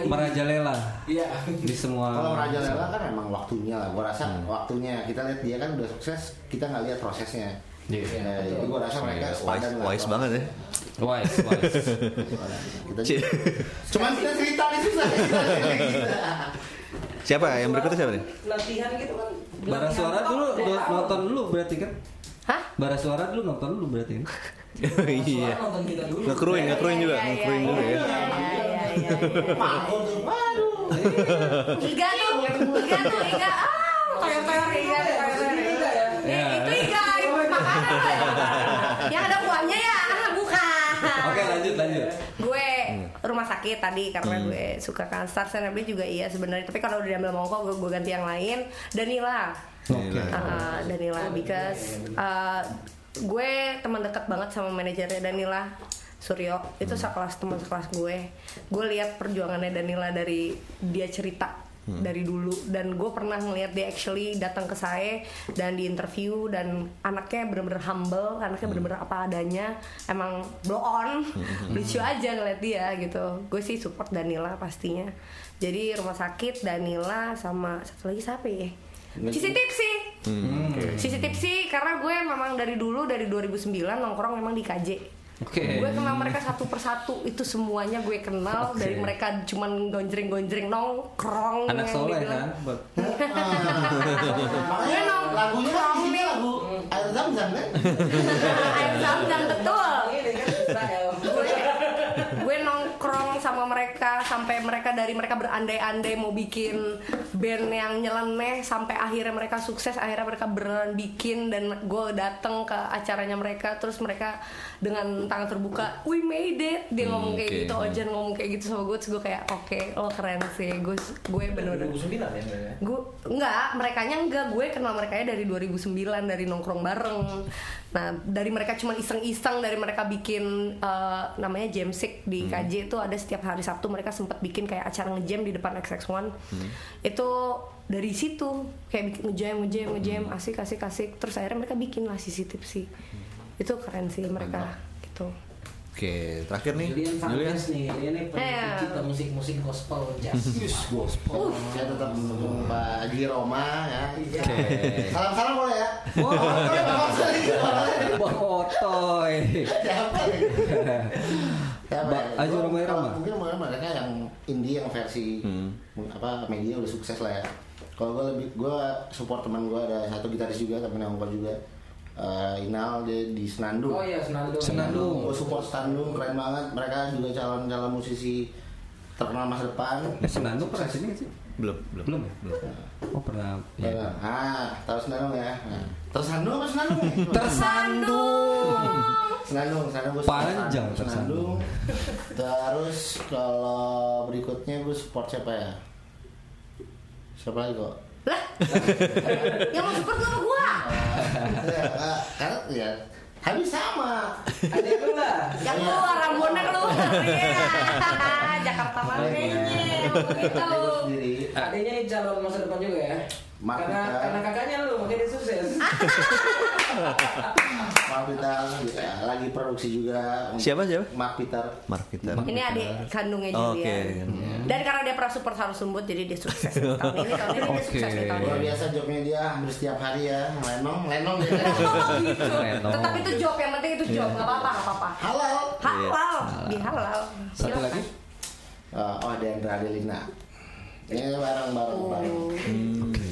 merajalela Iya. di semua. Kalau Raja Lela kan emang waktunya lah. Gua rasa waktunya. Kita lihat dia kan udah sukses, kita nggak lihat prosesnya. Iya. Nah, itu gua rasa mereka Wise, sepadan lah. wise banget ya. Wise, wise. <laughs> Kita <laughs> Cuman kita cerita nih susah. Siapa yang berikutnya siapa nih? Latihan gitu kan. Bara latihan suara dulu nonton dulu berarti kan? <laughs> Hah? Bara suara dulu nonton dulu berarti kan? Bara iya. Ngekruin, ngekruin juga, Iya, iya, ngekruin iya, dulu ya. iya, iya, iya, iya, iya. Waduh. Iga tuh, Iga tuh, Iga. Ah, Iga, toyor-toyor Iga. ya? Eh, itu Iga, ibu makanan tuh ya. <laughs> Yang ada kuahnya ya, ah, bukan. Oke lanjut lanjut. gue rumah sakit tadi karena gue suka kan Star Senabli juga iya sebenarnya. Tapi kalau udah diambil mongko gue, gue ganti yang lain. Danila. Oke. Uh, Danila because uh, gue teman dekat banget sama manajernya Danila Suryo. Itu sekelas teman sekelas gue. Gue lihat perjuangannya Danila dari dia cerita dari dulu. Dan gue pernah ngeliat dia actually datang ke saya dan di interview dan anaknya bener-bener humble anaknya bener-bener apa adanya emang blow on. Lucu aja ngeliat dia gitu. Gue sih support Danila pastinya. Jadi rumah sakit Danila sama satu lagi siapa ya? Cici Tipsy. Sisi tipsi karena gue memang dari dulu dari 2009 nongkrong memang di KJ. Oke. Gue kenal mereka satu persatu itu semuanya gue kenal Oke. dari mereka cuman gonjreng-gonjreng nongkrong. Anak yang soleh kan? Makanya <laughs> nong- lagunya nongkrong ini nih. lagu Air Zam Zam kan? <laughs> Air zam-zam betul. Ini kan gue gue nongkrong sama mereka sampai mereka dari mereka berandai-andai mau bikin band yang nyeleneh sampai akhirnya mereka sukses akhirnya mereka beneran bikin dan gue dateng ke acaranya mereka terus mereka dengan tangan terbuka we made it. Dia ngomong kayak oke. gitu Ojan ngomong kayak gitu sama gue terus gue kayak oke lo keren sih gue gue bener-bener 2009 ya sebenarnya. gue enggak mereka enggak gue kenal mereka dari 2009 dari nongkrong bareng. Nah dari mereka cuma iseng-iseng dari mereka bikin eh, namanya jamsik di KJ itu ada setiap hari Sabtu mereka sempat bikin kayak acara ngejam di depan XX1 itu dari situ kayak bikin ngejam ngejam ngejam asik asik asik. Terus akhirnya mereka bikin lah CCTV sih itu keren sih mereka gitu Oke, terakhir nih. Julian. Fangres nih, dia nih Iya. pencipta musik-musik gospel jazz. <laughs> gospel. Saya tetap mendukung Pak Haji Roma ya. Oke. Salam-salam boleh ya? Bang Otoy. Siapa ya? Siapa Ba- ya? Haji Roma Irama? Mungkin mereka mereka yang indie yang versi Hmm. apa media udah sukses lah ya. Kalau gue lebih gue support teman gue ada satu gitaris juga temen yang gue juga Eh, Inal dia di Senandung. Oh iya, Senandung. Senandung. Gue support Senandung keren banget. Mereka juga calon-calon musisi terkenal masa depan. Eh Senandung pernah sini nggak sih? Belum, belum. Belum ya? Belum. Oh pernah. Ya. Ya. Ah, tahu Senandung ya? Nah, Tersandung apa Senandung? ya? <laughs> tersandung Senandung, Senandung gue Panjang Senandung. <laughs> Terus kalau berikutnya gue support siapa ya? Siapa lagi kok? Lah yang mau support gak sama gue Eh, karena ya habis sama. Ada lu lah. Yang keluar rambutnya keluar. Iya. Jakarta mana gue sendiri. Adanya calon masa depan juga ya. Mak karena kita. karena kakaknya lu makanya dia sukses. <laughs> Mark Peter ya, lagi produksi juga. Siapa, siapa? Mark Peter. Mark Peter. Ini adik kandungnya Oh, Julian. oke. Dan karena dia pernah support harus lembut jadi dia sukses. <laughs> Tahun ini tahun ini dia Oke. sukses nih tahun Luar biasa jobnya dia hampir setiap hari ya. Lenong, lenong dia. <laughs> Gitu. Reno. Tetap itu job yang penting itu job nggak apa-apa nggak apa-apa. Halal. Halal, bihalal. Satu lagi? Eh, oh, Dendra Adelina. Ini bareng-bareng. bareng. Oh.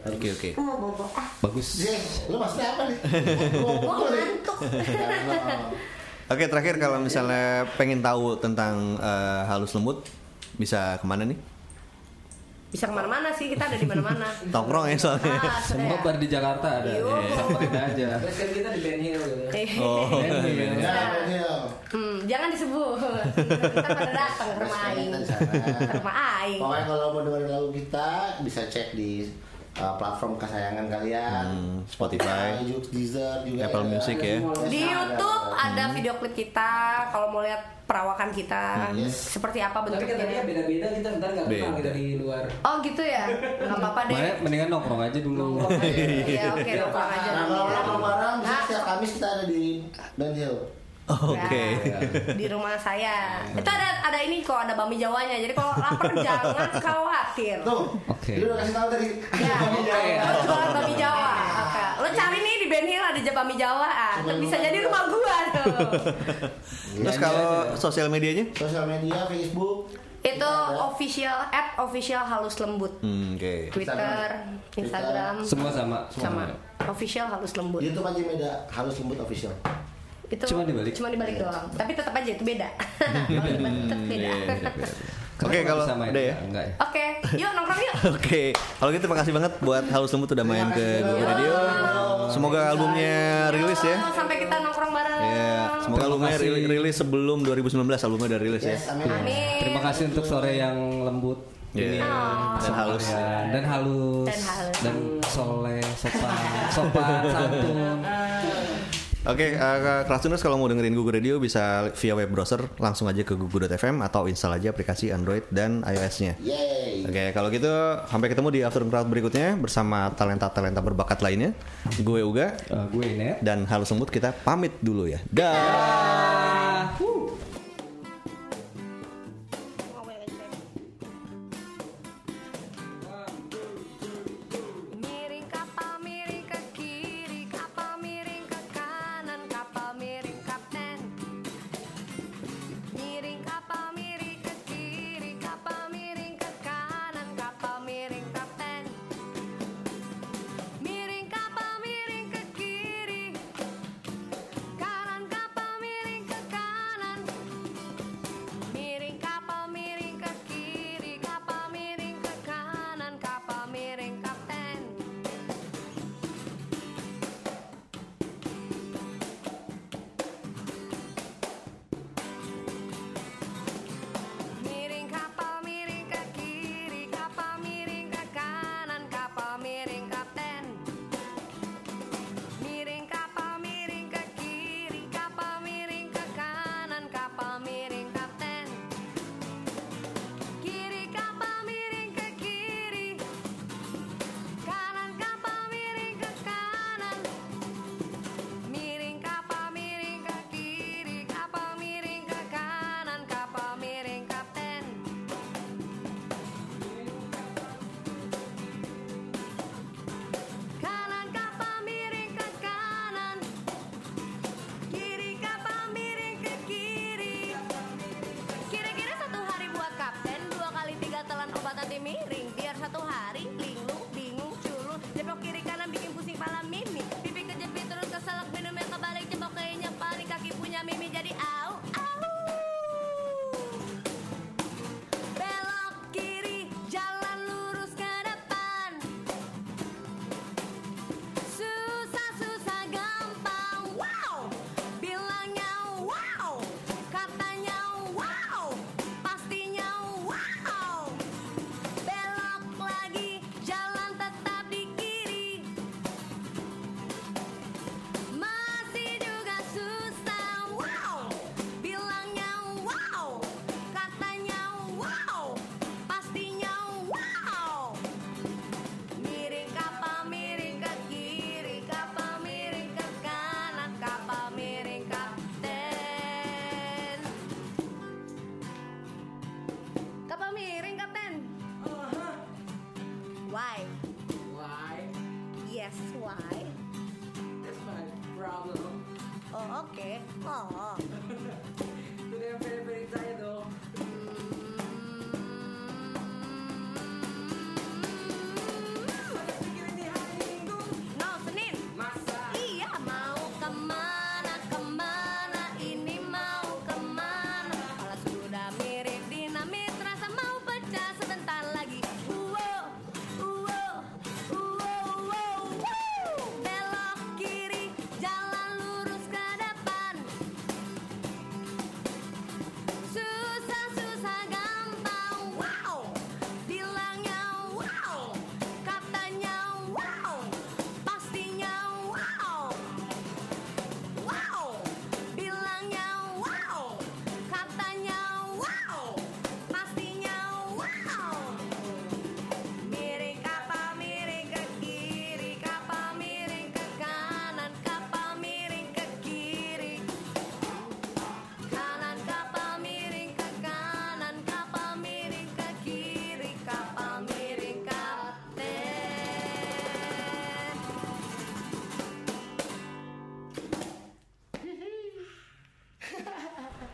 Oke oke. Oh, bobo. Ah, Bagus. Jeh, lu maksudnya apa nih? <laughs> gua ngantuk. <laughs> Oke terakhir kalau misalnya pengen tahu tentang eh, halus lembut bisa ke mana nih? Bisa ke mana-mana sih kita ada di mana-mana. <laughs> Tongkrong ya soalnya. Ah, Semua bar di Jakarta ada. Samperin aja. Terus kan kita di Ben Hill gitu. Eh, Oh. Ya, Daniel. Hmm, jangan disebut. Kita pada datang ke rumah aing. Ke rumah aing. Pokoknya kalau mau dengerin lagu kita bisa cek di uh, platform kesayangan kalian. Hmm, Spotify. YouTube, Deezer juga. Apple ada. Music ya. Di YouTube ada video klip kita. Kalau mau lihat perawakan kita, Yes. seperti apa Tapi katanya bentuknya. beda-beda kita ntar nggak kenal Beda. dari luar. Oh gitu ya, nggak apa-apa deh. Makanya mendingan nongkrong aja dulu. Iya <laughs> oke, nongkrong aja. Nah, kalau mau bareng, bisa Nah. setiap Kamis kita ada di Ben Hill. Oke. Ya, di rumah saya. Itu ada ada ini kok ada bami jawanya. Jadi kalau lapar <laughs> jangan khawatir. Tuh. Oke. Dia udah kasih tahu tadi. Ya, lo jualan bami Jawa. Oke. Lo cari nih di Ben Hill ada bami Jawa. Ah, Cuma bisa jadi rumah gua tuh. <laughs> Terus kalau sosial medianya? Sosial media, Facebook. Itu Ada. official at official halus lembut. Hmm, Oke. Twitter, Instagram, Semua sama. sama official halus lembut. YouTube aja beda, harus lembut official. Itu Cuma dibalik. Cuma dibalik doang. Tapi tetap aja itu beda. <laughs> Tetap. Iya. Karena Oke, kalau sama udah ya. Enggak ya. Oke, yuk nongkrong yuk. <laughs> Oke, kalau gitu makasih banget buat Halus Lembut udah main ke Google Radio. Semoga albumnya rilis ya. Sampai kita nongkrong bareng. Iya, semoga Terima albumnya kasih. ri- rilis sebelum 2019 albumnya udah rilis ya. Amin. Amin. Terima kasih untuk sore yang lembut Iya. ini Dan halus. Ya, dan halus Dan halus. dan soleh sopan sopan santun Oke, uh, Krasuners kalau mau dengerin Google Radio bisa via web browser langsung aja ke google.fm atau install aja aplikasi Android dan iOS-nya. Oke, kalau gitu sampai ketemu di After Crowd berikutnya bersama talenta-talenta berbakat lainnya. Gue Uga Eh, gue Net dan Halus Lembut kita pamit dulu ya. Dah. Miring